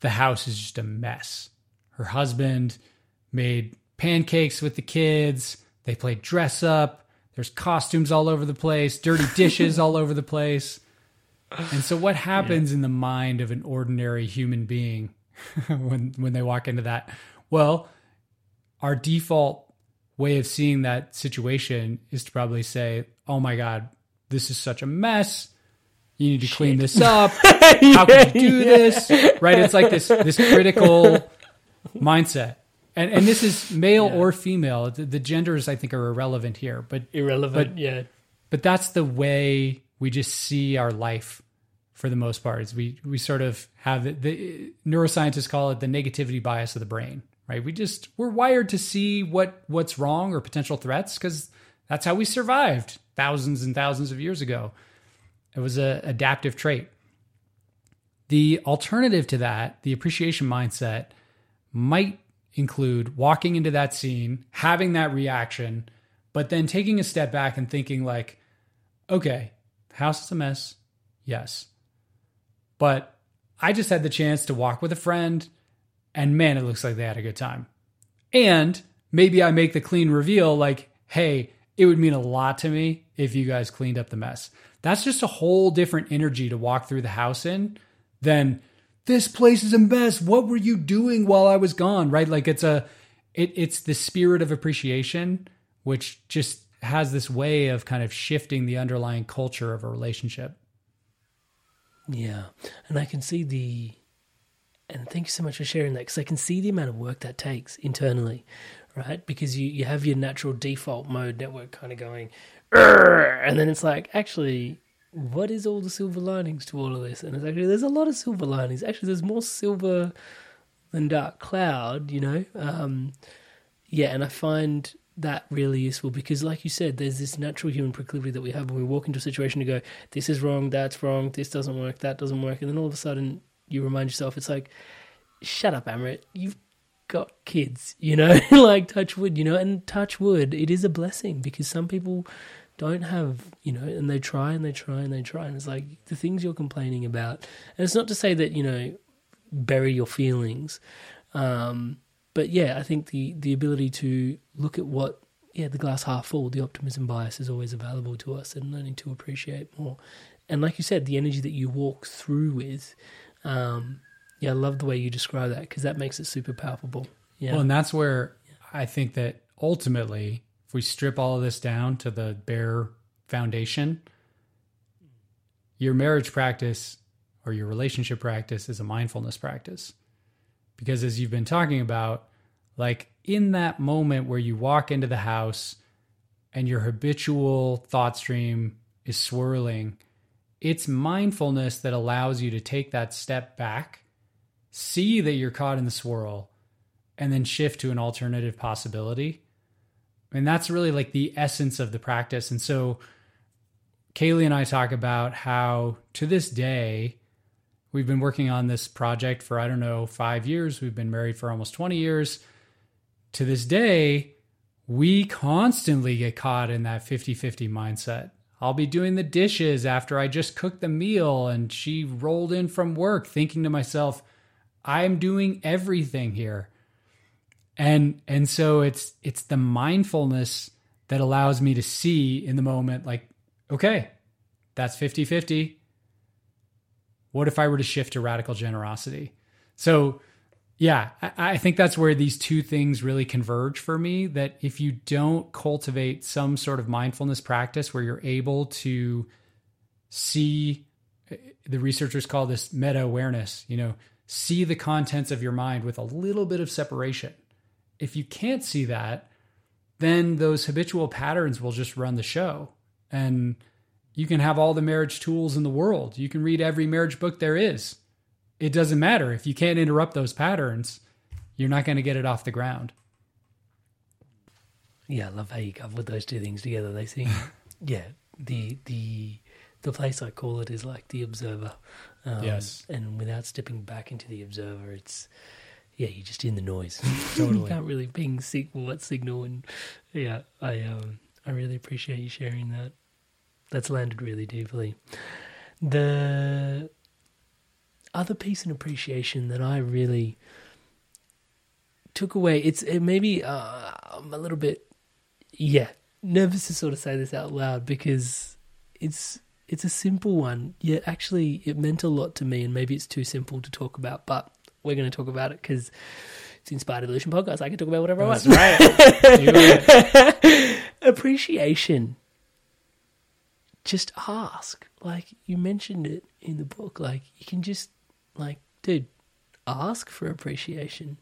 the house is just a mess. Her husband made pancakes with the kids. They played dress up. There's costumes all over the place, dirty dishes all over the place. And so what happens yeah. in the mind of an ordinary human being [laughs] when when they walk into that? Well, our default way of seeing that situation is to probably say, "Oh my god, this is such a mess. You need to Shit. clean this [laughs] up. yeah, How could you do yeah. this?" Right? It's like this this critical mindset and and this is male yeah. or female. The, the, genders I think are irrelevant here, but irrelevant. But, yeah, but that's the way we just see our life for the most part. Is we we sort of have the, the neuroscientists call it the negativity bias of the brain. Right? We just we're wired to see what what's wrong or potential threats because that's how we survived thousands and thousands of years ago. It was a adaptive trait. The alternative to that, the appreciation mindset, might include walking into that scene, having that reaction, but then taking a step back and thinking like, okay, house is a mess. Yes. But I just had the chance to walk with a friend and man, it looks like they had a good time. And maybe I make the clean reveal like, hey, it would mean a lot to me if you guys cleaned up the mess. That's just a whole different energy to walk through the house in than this place is a mess. What were you doing while I was gone? Right? Like it's a it it's the spirit of appreciation which just has this way of kind of shifting the underlying culture of a relationship. Yeah. And I can see the and thank you so much for sharing that because I can see the amount of work that takes internally, right? Because you, you have your natural default mode network kind of going, and then it's like, actually, what is all the silver linings to all of this? And it's actually there's a lot of silver linings. Actually, there's more silver than dark cloud. You know, um, yeah. And I find that really useful because, like you said, there's this natural human proclivity that we have when we walk into a situation to go, "This is wrong, that's wrong, this doesn't work, that doesn't work," and then all of a sudden you remind yourself, it's like shut up, Amrit. You've got kids, you know, [laughs] like touch wood, you know, and touch wood, it is a blessing because some people don't have, you know, and they try and they try and they try. And it's like the things you're complaining about. And it's not to say that, you know, bury your feelings. Um, but yeah, I think the, the ability to look at what, yeah, the glass half full, the optimism bias is always available to us and learning to appreciate more. And like you said, the energy that you walk through with, um, yeah, I love the way you describe that because that makes it super palpable. Yeah. Well, and that's where I think that ultimately if we strip all of this down to the bare foundation, your marriage practice or your relationship practice is a mindfulness practice. Because as you've been talking about, like in that moment where you walk into the house and your habitual thought stream is swirling, it's mindfulness that allows you to take that step back, see that you're caught in the swirl, and then shift to an alternative possibility and that's really like the essence of the practice. And so Kaley and I talk about how to this day, we've been working on this project for, I don't know, five years. We've been married for almost 20 years. To this day, we constantly get caught in that 50 50 mindset. I'll be doing the dishes after I just cooked the meal and she rolled in from work, thinking to myself, I'm doing everything here and and so it's it's the mindfulness that allows me to see in the moment like okay that's 50-50 what if i were to shift to radical generosity? So yeah I, I think that's where these two things really converge for me that if you don't cultivate some sort of mindfulness practice where you're able to see eh, the researchers call this meta awareness you know see the contents of your mind with a little bit of separation if you can't see that, then those habitual patterns will just run the show. And you can have all the marriage tools in the world. You can read every marriage book there is. It doesn't matter. If you can't interrupt those patterns, you're not going to get it off the ground. Yeah, I love how you couple those two things together. They seem, [laughs] yeah, the the the place I call it is like the observer. Um, yes, and without stepping back into the observer, it's yeah, you're just in the noise. [laughs] Totally. you can't really ping signal what signal and yeah, I um I really appreciate you sharing that. That's landed really deeply. The other piece and appreciation that I really took away, it's it maybe uh, I'm a little bit yeah, nervous to sort of say this out loud because it's it's a simple one. yet actually it meant a lot to me and maybe it's too simple to talk about, but we're going to talk about it because it's Inspired Evolution podcast. I can talk about whatever That's I want. [laughs] Appreciation. Just ask. Like you mentioned it in the book. Like you can just, like, dude, ask for appreciation.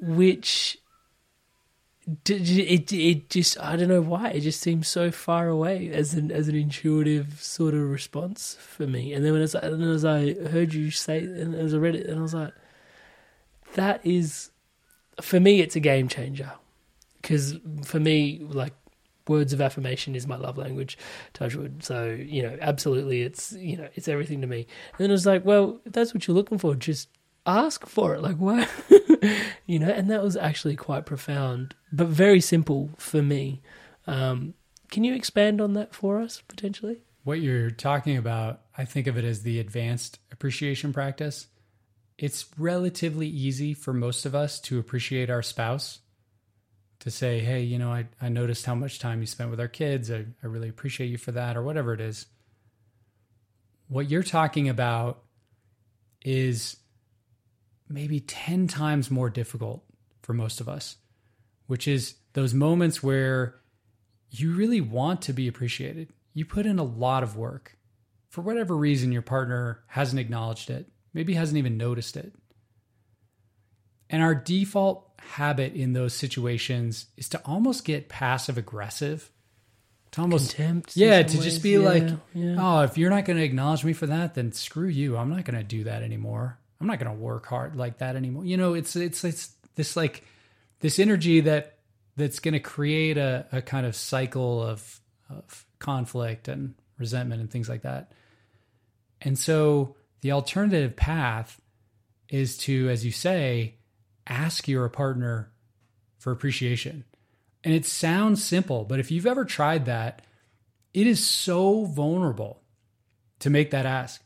Which it it just I don't know why it just seems so far away as an as an intuitive sort of response for me. And then when as, and as I heard you say and as I read it, and I was like, that is for me it's a game changer. Because for me like words of affirmation is my love language touchwood so you know absolutely it's you know it's everything to me. And then it was like well if that's what you're looking for just ask for it. Like, what? [laughs] you know, and that was actually quite profound, but very simple for me. Um, can you expand on that for us potentially? What you're talking about, I think of it as the advanced appreciation practice. It's relatively easy for most of us to appreciate our spouse, to say, hey, you know, I, I noticed how much time you spent with our kids. I, I really appreciate you for that, or whatever it is. What you're talking about is maybe 10 times more difficult for most of us, which is those moments where you really want to be appreciated. You put in a lot of work. For whatever reason, your partner hasn't acknowledged it, maybe hasn't even noticed it. And our default habit in those situations is to almost get passive aggressive. To almost Contempt yeah, to ways. just be yeah, like, yeah. oh, if you're not going to acknowledge me for that, then screw you. I'm not going to do that anymore. I'm not going to work hard like that anymore. You know, it's it's it's this like this energy that that's going to create a, a kind of cycle of of conflict and resentment and things like that. And so the alternative path is to, as you say, ask your partner for appreciation. And it sounds simple, but if you've ever tried that, it is so vulnerable to make that ask.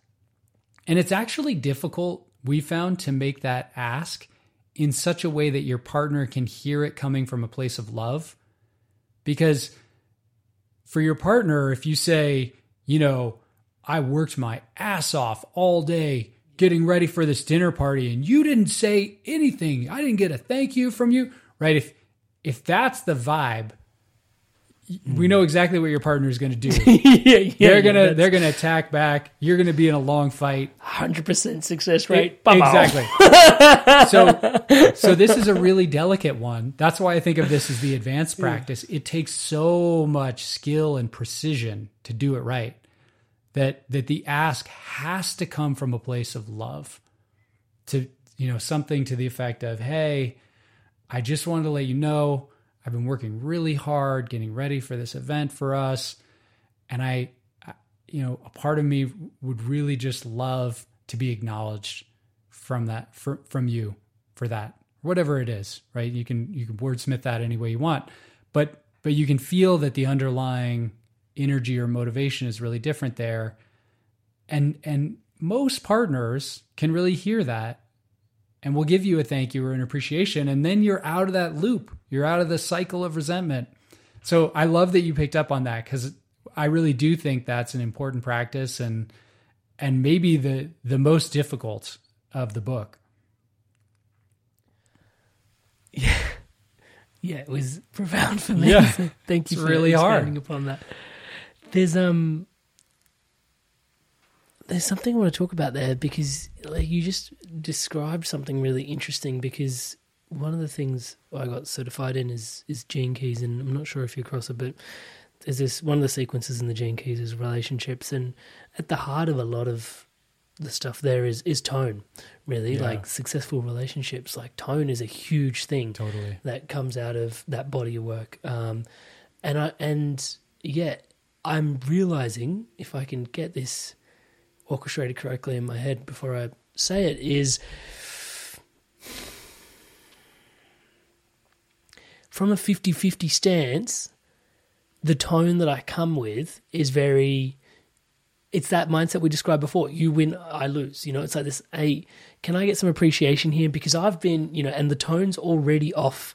And it's actually difficult, we found, to make that ask in such a way that your partner can hear it coming from a place of love. Because for your partner, if you say, you know, I worked my ass off all day getting ready for this dinner party and you didn't say anything, I didn't get a thank you from you, right? If if that's the vibe, we know exactly what your partner is going to do. [laughs] yeah, yeah, they're gonna they're gonna attack back. You're gonna be in a long fight. Hundred percent success rate. exactly. [laughs] so so this is a really delicate one. That's why I think of this as the advanced practice. It takes so much skill and precision to do it right. That that the ask has to come from a place of love. To you know something to the effect of, "Hey, I just wanted to let you know." I've been working really hard getting ready for this event for us. And I, you know, a part of me would really just love to be acknowledged from that, for, from you for that, whatever it is, right? You can, you can wordsmith that any way you want, but, but you can feel that the underlying energy or motivation is really different there. And, and most partners can really hear that and we'll give you a thank you or an appreciation. And then you're out of that loop. You're out of the cycle of resentment. So I love that you picked up on that because I really do think that's an important practice and and maybe the the most difficult of the book. Yeah. [laughs] Yeah, it was profound for me. Yeah. So [laughs] thank you It's for really hard. upon that. There's um there's something I want to talk about there because like you just described something really interesting because one of the things I got certified in is is gene keys and I'm not sure if you cross it but there's this one of the sequences in the gene keys is relationships and at the heart of a lot of the stuff there is is tone really Yeah. like successful relationships like tone is a huge thing Totally. that comes out of that body of work. Um, and I and yeah, I'm realizing if I can get this orchestrated correctly in my head before I say it is from a 50-50 stance the tone that I come with is very it's that mindset we described before. You win, I lose. You know, it's like this. Hey, can I get some appreciation here? Because I've been, you know, and the tone's already off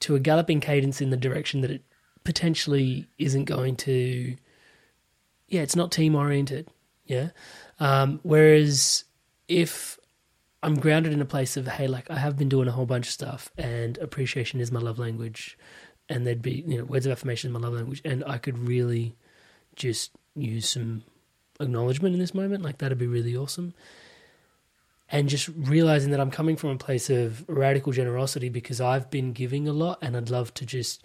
to a galloping cadence in the direction that it potentially isn't going to. Yeah, it's not team oriented. Yeah. Um, whereas if I'm grounded in a place of, hey, like I have been doing a whole bunch of stuff and appreciation is my love language, and there'd be, you know, words of affirmation is my love language, and I could really just use some acknowledgement in this moment, like that'd be really awesome. And just realizing that I'm coming from a place of radical generosity because I've been giving a lot and I'd love to just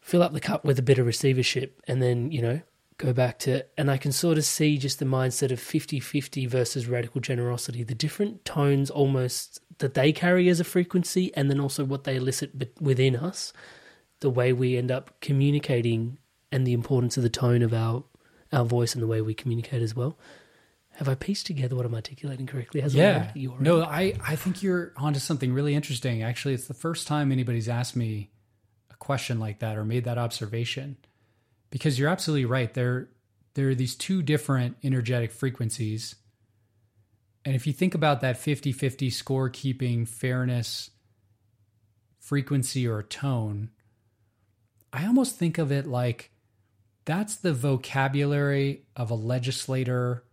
fill up the cup with a bit of receivership and then, you know, go back to and I can sort of see just the mindset of 50-50 versus radical generosity, the different tones almost that they carry as a frequency and then also what they elicit within us, the way we end up communicating and the importance of the tone of our our voice and the way we communicate as well. Have I pieced together what I'm articulating correctly? Has it Yeah. your No. I, I think you're onto something really interesting. Actually, it's the first time anybody's asked me a question like that or made that observation. Because you're absolutely right. There there are these two different energetic frequencies. And if you think about that 50-50 scorekeeping fairness frequency or tone, I almost think of it like that's the vocabulary of a legislator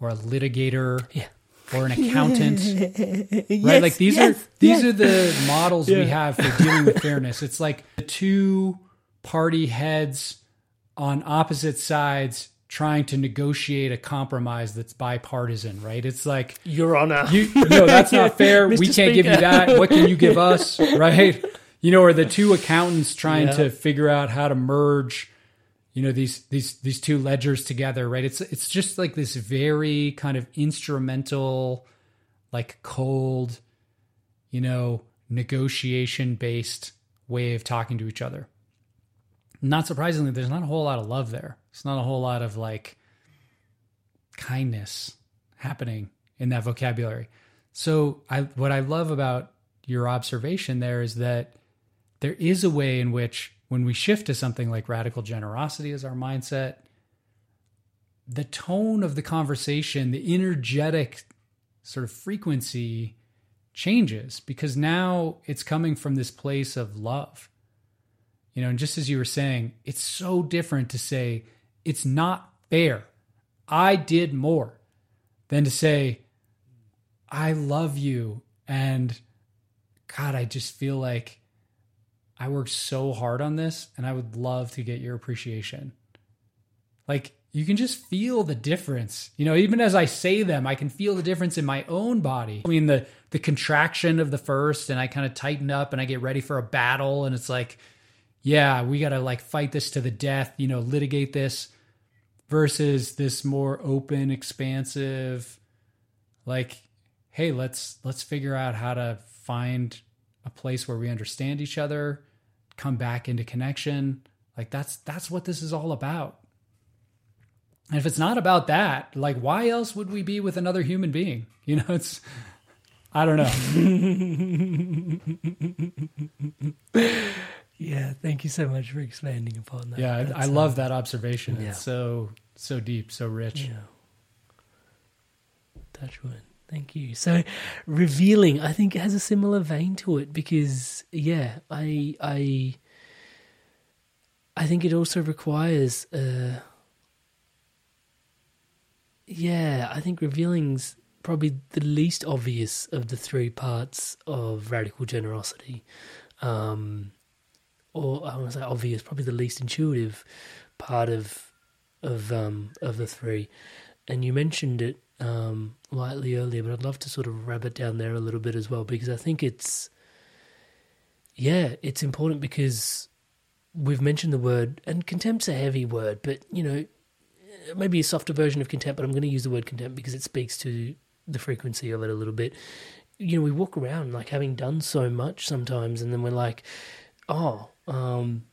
or a litigator Yeah. or an accountant [laughs] right like these are these are the models we have for dealing with fairness it's like the two party heads on opposite sides trying to negotiate a compromise that's bipartisan right? It's like Your Honor. you no that's not [laughs] fair. We can't give you that. What can you give us [laughs] right? You know or the two accountants trying Yeah. to figure out how to merge you know these these these two ledgers together right? It's it's just like this very kind of instrumental like cold you know negotiation based way of talking to each other not surprisingly there's not a whole lot of love there it's not a whole lot of like kindness happening in that vocabulary So I what I love about your observation there is that there is a way in which when we shift to something like radical generosity as our mindset, the tone of the conversation, the energetic sort of frequency changes because now it's coming from this place of love. You know, and just as you were saying, it's so different to say, it's not fair. I did more than to say, I love you. And God, I just feel like I worked so hard on this and I would love to get your appreciation. Like, you can just feel the difference. You know, even as I say them, I can feel the difference in my own body. I mean, the the contraction of the first, and I kind of tighten up and I get ready for a battle, and it's like, yeah, we got to like fight this to the death. You know, litigate this versus this more open, expansive, like, hey, let's let's figure out how to find a place where we understand each other, come back into connection. Like that's that's what this is all about. And if it's not about that, like why else would we be with another human being? [laughs] You know, it's I don't know. [laughs] yeah, thank you so much for expanding upon that. Yeah, I, I love um, that observation. Yeah. It's so so deep, so rich. Yeah. Touch wood. Thank you. So, revealing, I think, it has a similar vein to it because, yeah, I, I, I think it also requires. Uh, yeah, I think revealing's probably the least obvious of the three parts of radical generosity. Um, or I want to say obvious, probably the least intuitive part of of um, of the three. And you mentioned it um, lightly earlier, but I'd love to sort of rabbit down there a little bit as well because I think it's yeah, it's important because we've mentioned the word and contempt's a heavy word, but you know maybe a softer version of contempt, but I'm going to use the word contempt because it speaks to the frequency of it a little bit. You know, we walk around like having done so much sometimes, and then we're like, oh, um,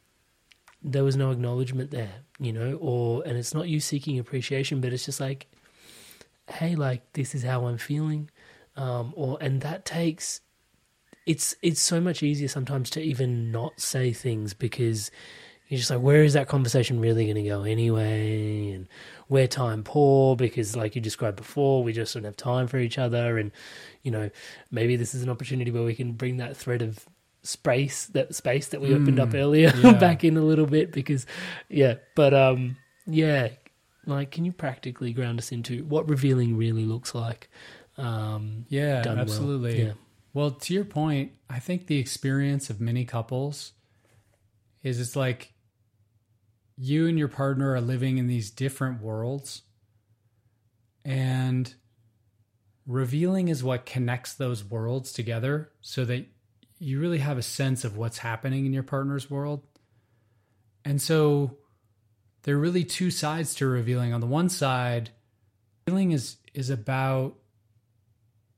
there was no acknowledgement there, you know, or, and it's not you seeking appreciation, but it's just like, hey, like, this is how I'm feeling. Um, or, and that takes, it's, it's so much easier sometimes to even not say things because you're just like, where is that conversation really going to go anyway? And where time poor because, like you described before, we just don't have time for each other. And you know, maybe this is an opportunity where we can bring that thread of space, that space that we mm, opened up mm, earlier, [laughs] yeah. back in a little bit because, yeah. But um, yeah, like, can you practically ground us into what revealing really looks like? Um, yeah, absolutely. Well. Yeah. Well, to your point, I think the experience of many couples is it's like you and your partner are living in these different worlds and revealing is what connects those worlds together so that you really have a sense of what's happening in your partner's world. And so there are really two sides to revealing. On the one side, revealing is is about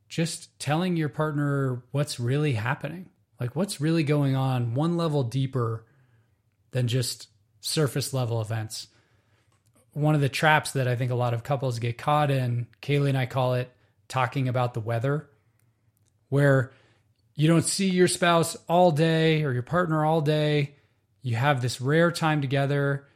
just telling your partner what's really happening. Like what's really going on one level deeper than just surface level events. One of the traps that I think a lot of couples get caught in, Kaley and I call it talking about the weather, where you don't see your spouse all day or your partner all day. You have this rare time together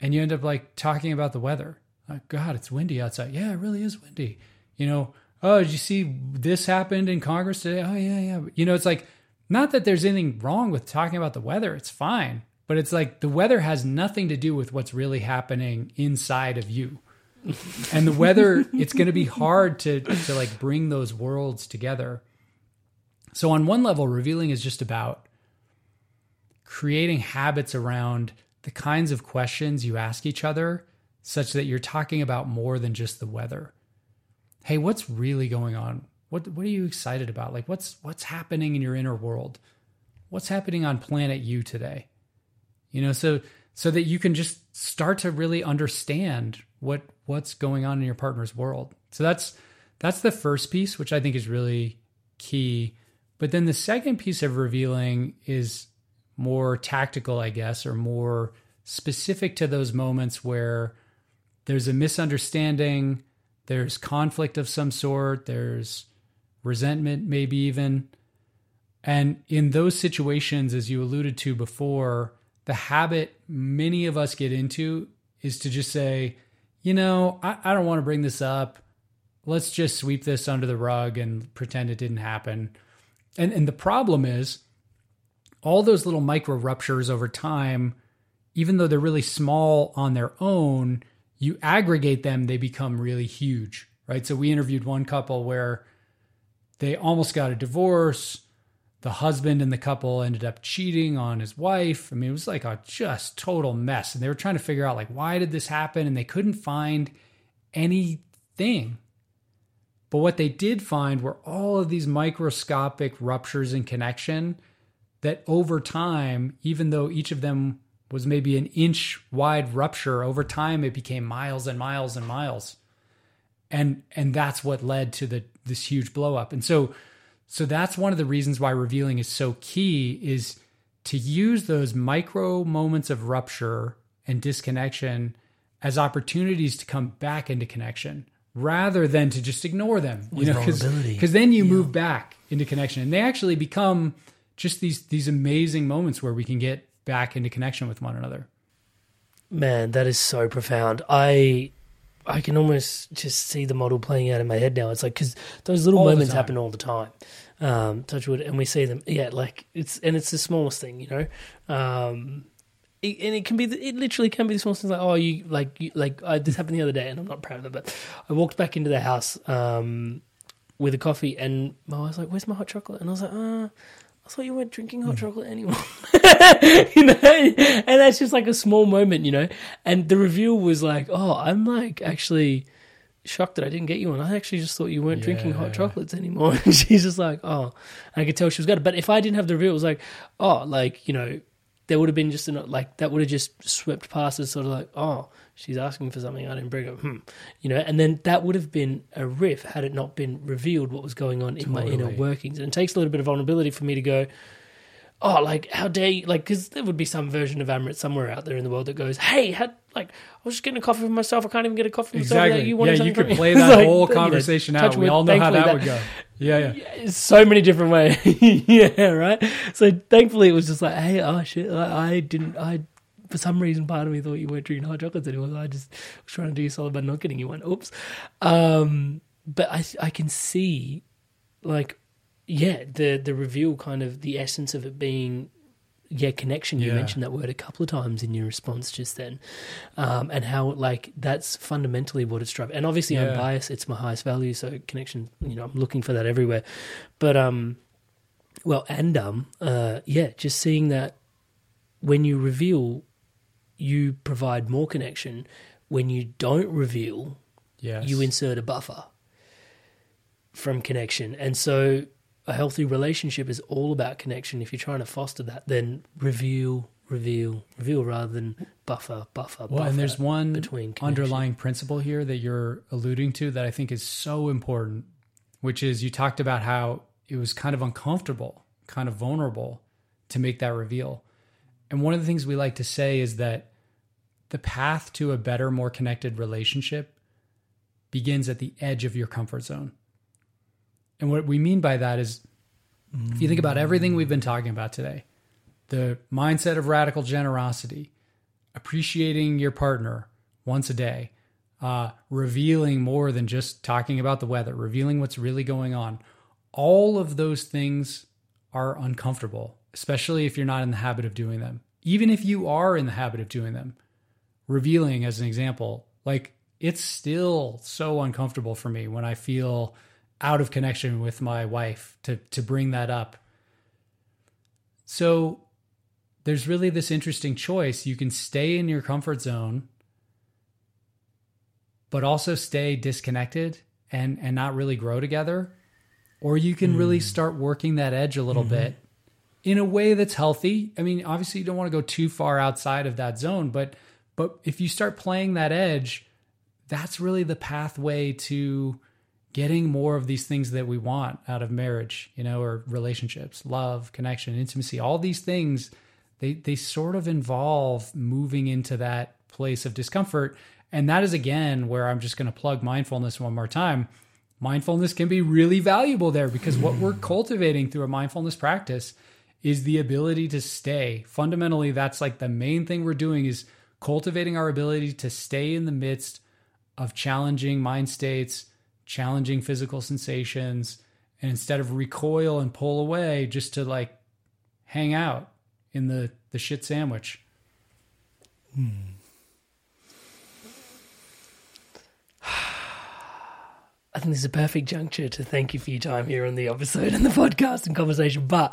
and you end up like talking about the weather. Like, God, it's windy outside. Yeah, it really is windy. You know, oh, did you see this happened in Congress today? Oh, yeah, yeah. You know, it's like, not that there's anything wrong with talking about the weather. It's fine. But it's like the weather has nothing to do with what's really happening inside of you. and the weather, it's going to be hard to to like bring those worlds together. So on one level, revealing is just about creating habits around the kinds of questions you ask each other such that you're talking about more than just the weather. Hey, what's really going on? What what are you excited about? Like what's what's happening in your inner world? What's happening on planet you today? you know so so that you can just start to really understand what what's going on in your partner's world so that's that's the first piece which i think is really key but then the second piece of revealing is more tactical i guess or more specific to those moments where there's a misunderstanding there's conflict of some sort there's resentment, maybe even. And in those situations, as you alluded to before, the habit many of us get into is to just say, you know, I, I don't want to bring this up. Let's just sweep this under the rug and pretend it didn't happen. And and the problem is all those little micro ruptures over time, even though they're really small on their own, you aggregate them, they become really huge, right? So we interviewed one couple where they almost got a divorce. The husband and the couple ended up cheating on his wife. I mean, it was like a just total mess. And they were trying to figure out like why did this happen and they couldn't find anything. But what they did find were all of these microscopic ruptures in connection that over time, even though each of them was maybe an inch wide rupture, over time it became miles and miles and miles. And and that's what led to the this huge blow up. And so so that's one of the reasons why revealing is so key is to use those micro moments of rupture and disconnection as opportunities to come back into connection rather than to just ignore them With you know because then you move back into connection and they actually become just these these amazing moments where we can get back into connection with one another Man, that is so profound. I I can almost just see the model playing out in my head now. It's like because those little All moments happen all the time. Um, touch wood, and we see them. Yeah, like it's and it's the smallest thing, you know. Um, it, and it can be, it literally can be the small things. Like oh, you like you, like I, this happened the other day, and I'm not proud of it, but I walked back into the house um, with a coffee, and my wife was like, "Where's my hot chocolate?" And I was like, "Uh." I thought you weren't drinking hot chocolate anymore. [laughs] you know, and that's just like a small moment, you know. And the reveal was like, "Oh, I'm like actually shocked that I didn't get you one. I actually just thought you weren't drinking hot chocolates anymore." [laughs] And she's just like, "Oh," and I could tell she was good. But if I didn't have the reveal, it was like, "Oh, like you know." There would have been just an, like that would have just swept past us, sort of like, oh, she's asking for something I didn't bring up, hmm. you know, and then that would have been a riff had it not been revealed what was going on in my inner workings. And it takes a little bit of vulnerability for me to go, oh, like how dare you? Like, because there would be some version of Amrit somewhere out there in the world that goes, hey, had like I was just getting a coffee for myself. I can't even get a coffee for myself. exactly Yeah, you yeah wanted you could play [laughs] that like, whole you know, conversation out we all know how thankfully that would go [laughs] yeah yeah so many different ways. [laughs] yeah, right. So thankfully, it was just like, hey, oh shit, I, I didn't, I for some reason, part of me thought you weren't drinking hot chocolates anymore. I just was trying to do you solid by not getting you one. Oops. Um, but I, I can see, like, yeah, the the reveal kind of the essence of it being. Yeah, connection. You Yeah. mentioned that word a couple of times in your response just then, um, and how like that's fundamentally what it's driving. And obviously, I'm biased; it's my highest value, so connection. You know, I'm looking for that everywhere. But um, well, and um, uh, yeah, just seeing that when you reveal, you provide more connection. When you don't reveal, yes you insert a buffer from connection. And so a healthy relationship is all about connection. If you're trying to foster that, then reveal, reveal, reveal rather than buffer, buffer, Well, buffer. and there's one between underlying principle here that you're alluding to that I think is so important, which is you talked about how it was kind of uncomfortable, kind of vulnerable to make that reveal. And one of the things we like to say is that the path to a better, more connected relationship begins at the edge of your comfort zone. And what we mean by that is if you think about everything we've been talking about today, the mindset of radical generosity, appreciating your partner once a day, uh, revealing more than just talking about the weather, revealing what's really going on. All of those things are uncomfortable, especially if you're not in the habit of doing them. Even if you are in the habit of doing them, revealing as an example, like it's still so uncomfortable for me when I feel out of connection with my wife to to bring that up. So there's really this interesting choice. You can stay in your comfort zone, but also stay disconnected and and not really grow together. Or you can really hmm. start working that edge a little mm-hmm. bit in a way that's healthy. I mean, obviously you don't want to go too far outside of that zone, but but if you start playing that edge, that's really the pathway to getting more of these things that we want out of marriage, you know, or relationships, love, connection, intimacy, all these things, they they sort of involve moving into that place of discomfort. And that is again where I'm just going to plug mindfulness one more time. mindfulness can be really valuable there because what we're [laughs] cultivating through a mindfulness practice is the ability to stay. Fundamentally, that's like the main thing we're doing is cultivating our ability to stay in the midst of challenging mind states, challenging physical sensations, and instead of recoil and pull away, just to like hang out in the the shit sandwich. Hmm. [sighs] I think this is a perfect juncture to thank you for your time here on the episode and the podcast and conversation. But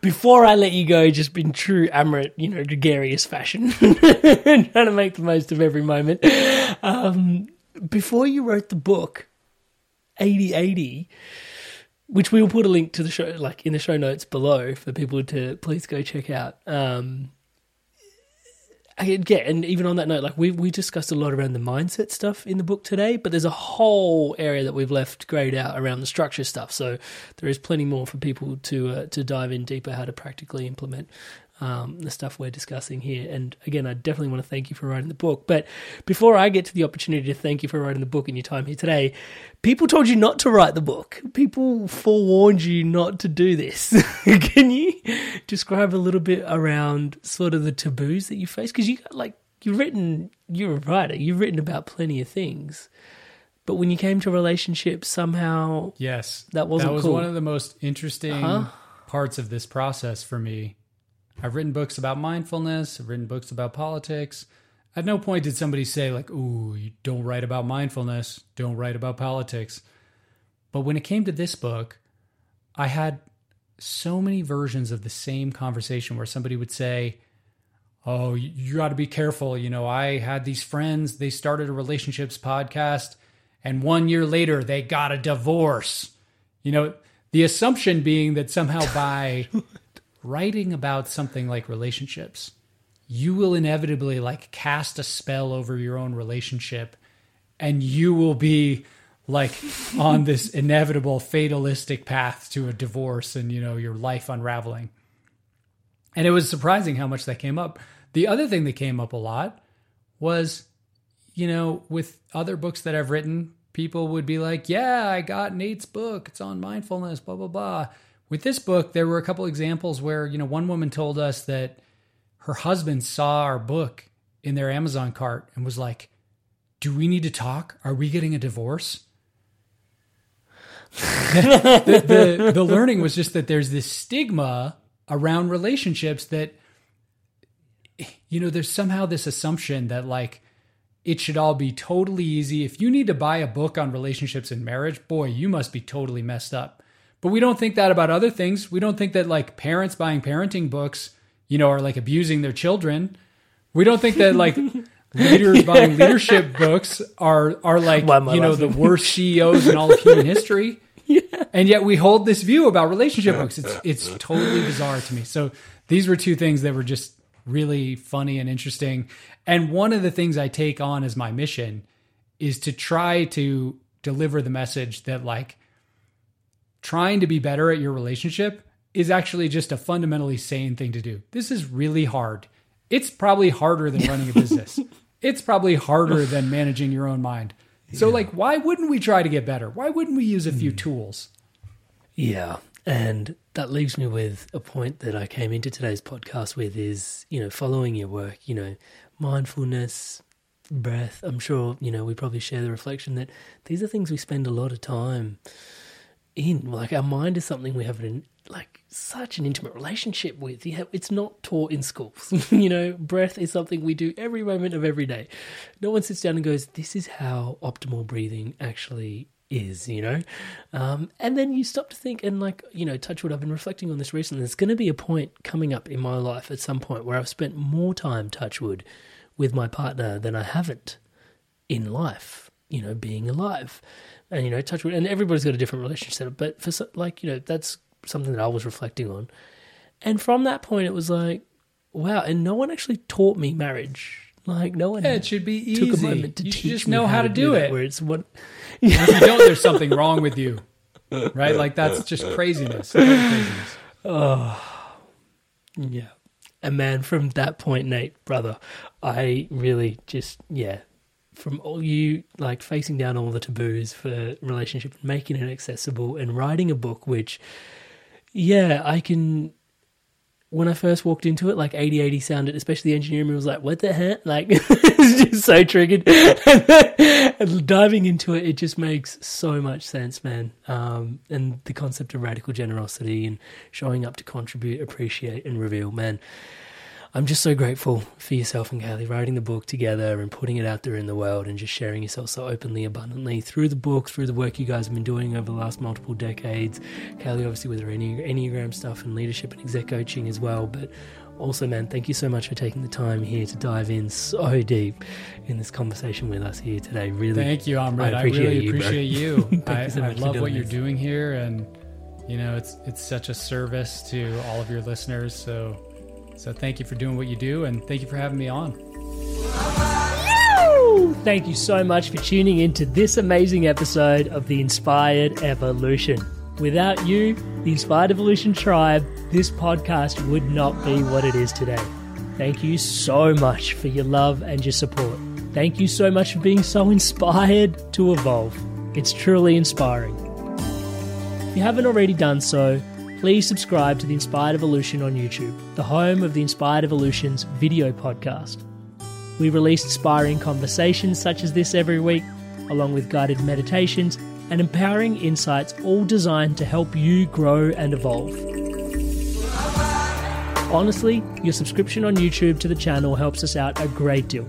before I let you go, just in true Amrit, you know, gregarious fashion, and [laughs] trying to make the most of every moment. Um, before you wrote the book, 8080, which we will put a link to the show, like in the show notes below for people to please go check out. Um, yeah, and even on that note, like we we discussed a lot around the mindset stuff in the book today, but there's a whole area that we've left grayed out around the structure stuff. So there is plenty more for people to uh, to dive in deeper how to practically implement um, the stuff we're discussing here. And again, I definitely want to thank you for writing the book. But before I get to the opportunity to thank you for writing the book and your time here today, people told you not to write the book. People forewarned you not to do this. [laughs] Can you describe a little bit around sort of the taboos that you face? Because you got like you've written, you're a writer. You've written about plenty of things. But when you came to relationships, somehow yes, that wasn't. That was cool. one of the most interesting uh-huh. parts of this process for me I've written books about mindfulness, I've written books about politics. At no point did somebody say, like, ooh, you don't write about mindfulness, don't write about politics. But when it came to this book, I had so many versions of the same conversation where somebody would say, Oh, you got to be careful. You know, I had these friends, they started a relationships podcast, and one year later, they got a divorce. You know, the assumption being that somehow by [laughs] writing about something like relationships, you will inevitably like cast a spell over your own relationship and you will be like [laughs] on this inevitable fatalistic path to a divorce and you know your life unraveling. And it was surprising how much that came up. The other thing that came up a lot was you know with other books that I've written, people would be like, "Yeah, I got Nate's book. It's on mindfulness, blah blah blah." With this book, there were a couple examples where, you know, one woman told us that her husband saw our book in their Amazon cart and was like, Do we need to talk? Are we getting a divorce? the, the, the learning was just that there's this stigma around relationships that, you know, there's somehow this assumption that, like, it should all be totally easy. If you need to buy a book on relationships and marriage, boy, you must be totally messed up. But we don't think that about other things. We don't think that like parents buying parenting books, you know, are like abusing their children. We don't think that like [laughs] leaders buying leadership books are are like you know the worst CEOs in all of human history. [laughs] Yeah. And yet we hold this view about relationship books. It's [laughs] it's totally bizarre to me. So these were two things that were just really funny and interesting. And one of the things I take on as my mission is to try to deliver the message that like trying to be better at your relationship is actually just a fundamentally sane thing to do. This is really hard. It's probably harder than running a [laughs] business. it's probably harder than managing your own mind. So yeah. like why wouldn't we try to get better? Why wouldn't we use a few mm. tools? Yeah. And that leaves me with a point that I came into today's podcast with is, you know, following your work, you know, mindfulness, breath. I'm sure, you know, we probably share the reflection that these are things we spend a lot of time in. Like our mind is something we have an like such an intimate relationship with. Have, it's not taught in schools. [laughs] you know, breath is something we do every moment of every day. No one sits down and goes, "This is how optimal breathing actually is." You know, um, and then you stop to think and like you know, touch wood. I've been reflecting on this recently. There's going to be a point coming up in my life at some point where I've spent more time touch wood with my partner than I haven't in life. You know, being alive and you know touch wood and everybody's got a different relationship but for like you know that's something that i was reflecting on. And from that point it was like wow and no one actually taught me marriage. Like no one yeah, it should be easy took a moment to you teach just know how, how to, to do, do it. where it's what [laughs] if you don't there's something wrong with you right? Like that's just craziness, [laughs] craziness. oh yeah. And man from that point nate brother i really just yeah from all you like facing down all the taboos for relationship, making it accessible, and writing a book, which, yeah, I can. When I first walked into it, like 8080 sounded, especially the engineering room was like, what the heck? Like, [laughs] it's just so triggered. and [laughs] diving into it, it just makes so much sense, man. Um, and the concept of radical generosity and showing up to contribute, appreciate, and reveal, man I'm just so grateful for yourself and Kaley writing the book together and putting it out there in the world and just sharing yourself so openly, abundantly through the book, through the work you guys have been doing over the last multiple decades. Kaley, obviously, with her Enneagram stuff and leadership and exec coaching as well. But also, man, thank you so much for taking the time here to dive in so deep in this conversation with us here today. Really, thank you, Amrit. I, I really you, appreciate [laughs] you. I, you so I love what this. you're doing here, and you know, it's it's such a service to all of your listeners. So so thank you for doing what you do, and thank you for having me on. Thank you so much for tuning in to this amazing episode of The Inspired Evolution. Without you, the Inspired Evolution tribe, this podcast would not be what it is today. Thank you so much for your love and your support. Thank you so much for being so inspired to evolve. It's truly inspiring. If you haven't already done so, please subscribe to the Inspired Evolution on YouTube, the home of the Inspired Evolution's video podcast. We release inspiring conversations such as this every week, along with guided meditations and empowering insights, all designed to help you grow and evolve. Honestly, your subscription on YouTube to the channel helps us out a great deal.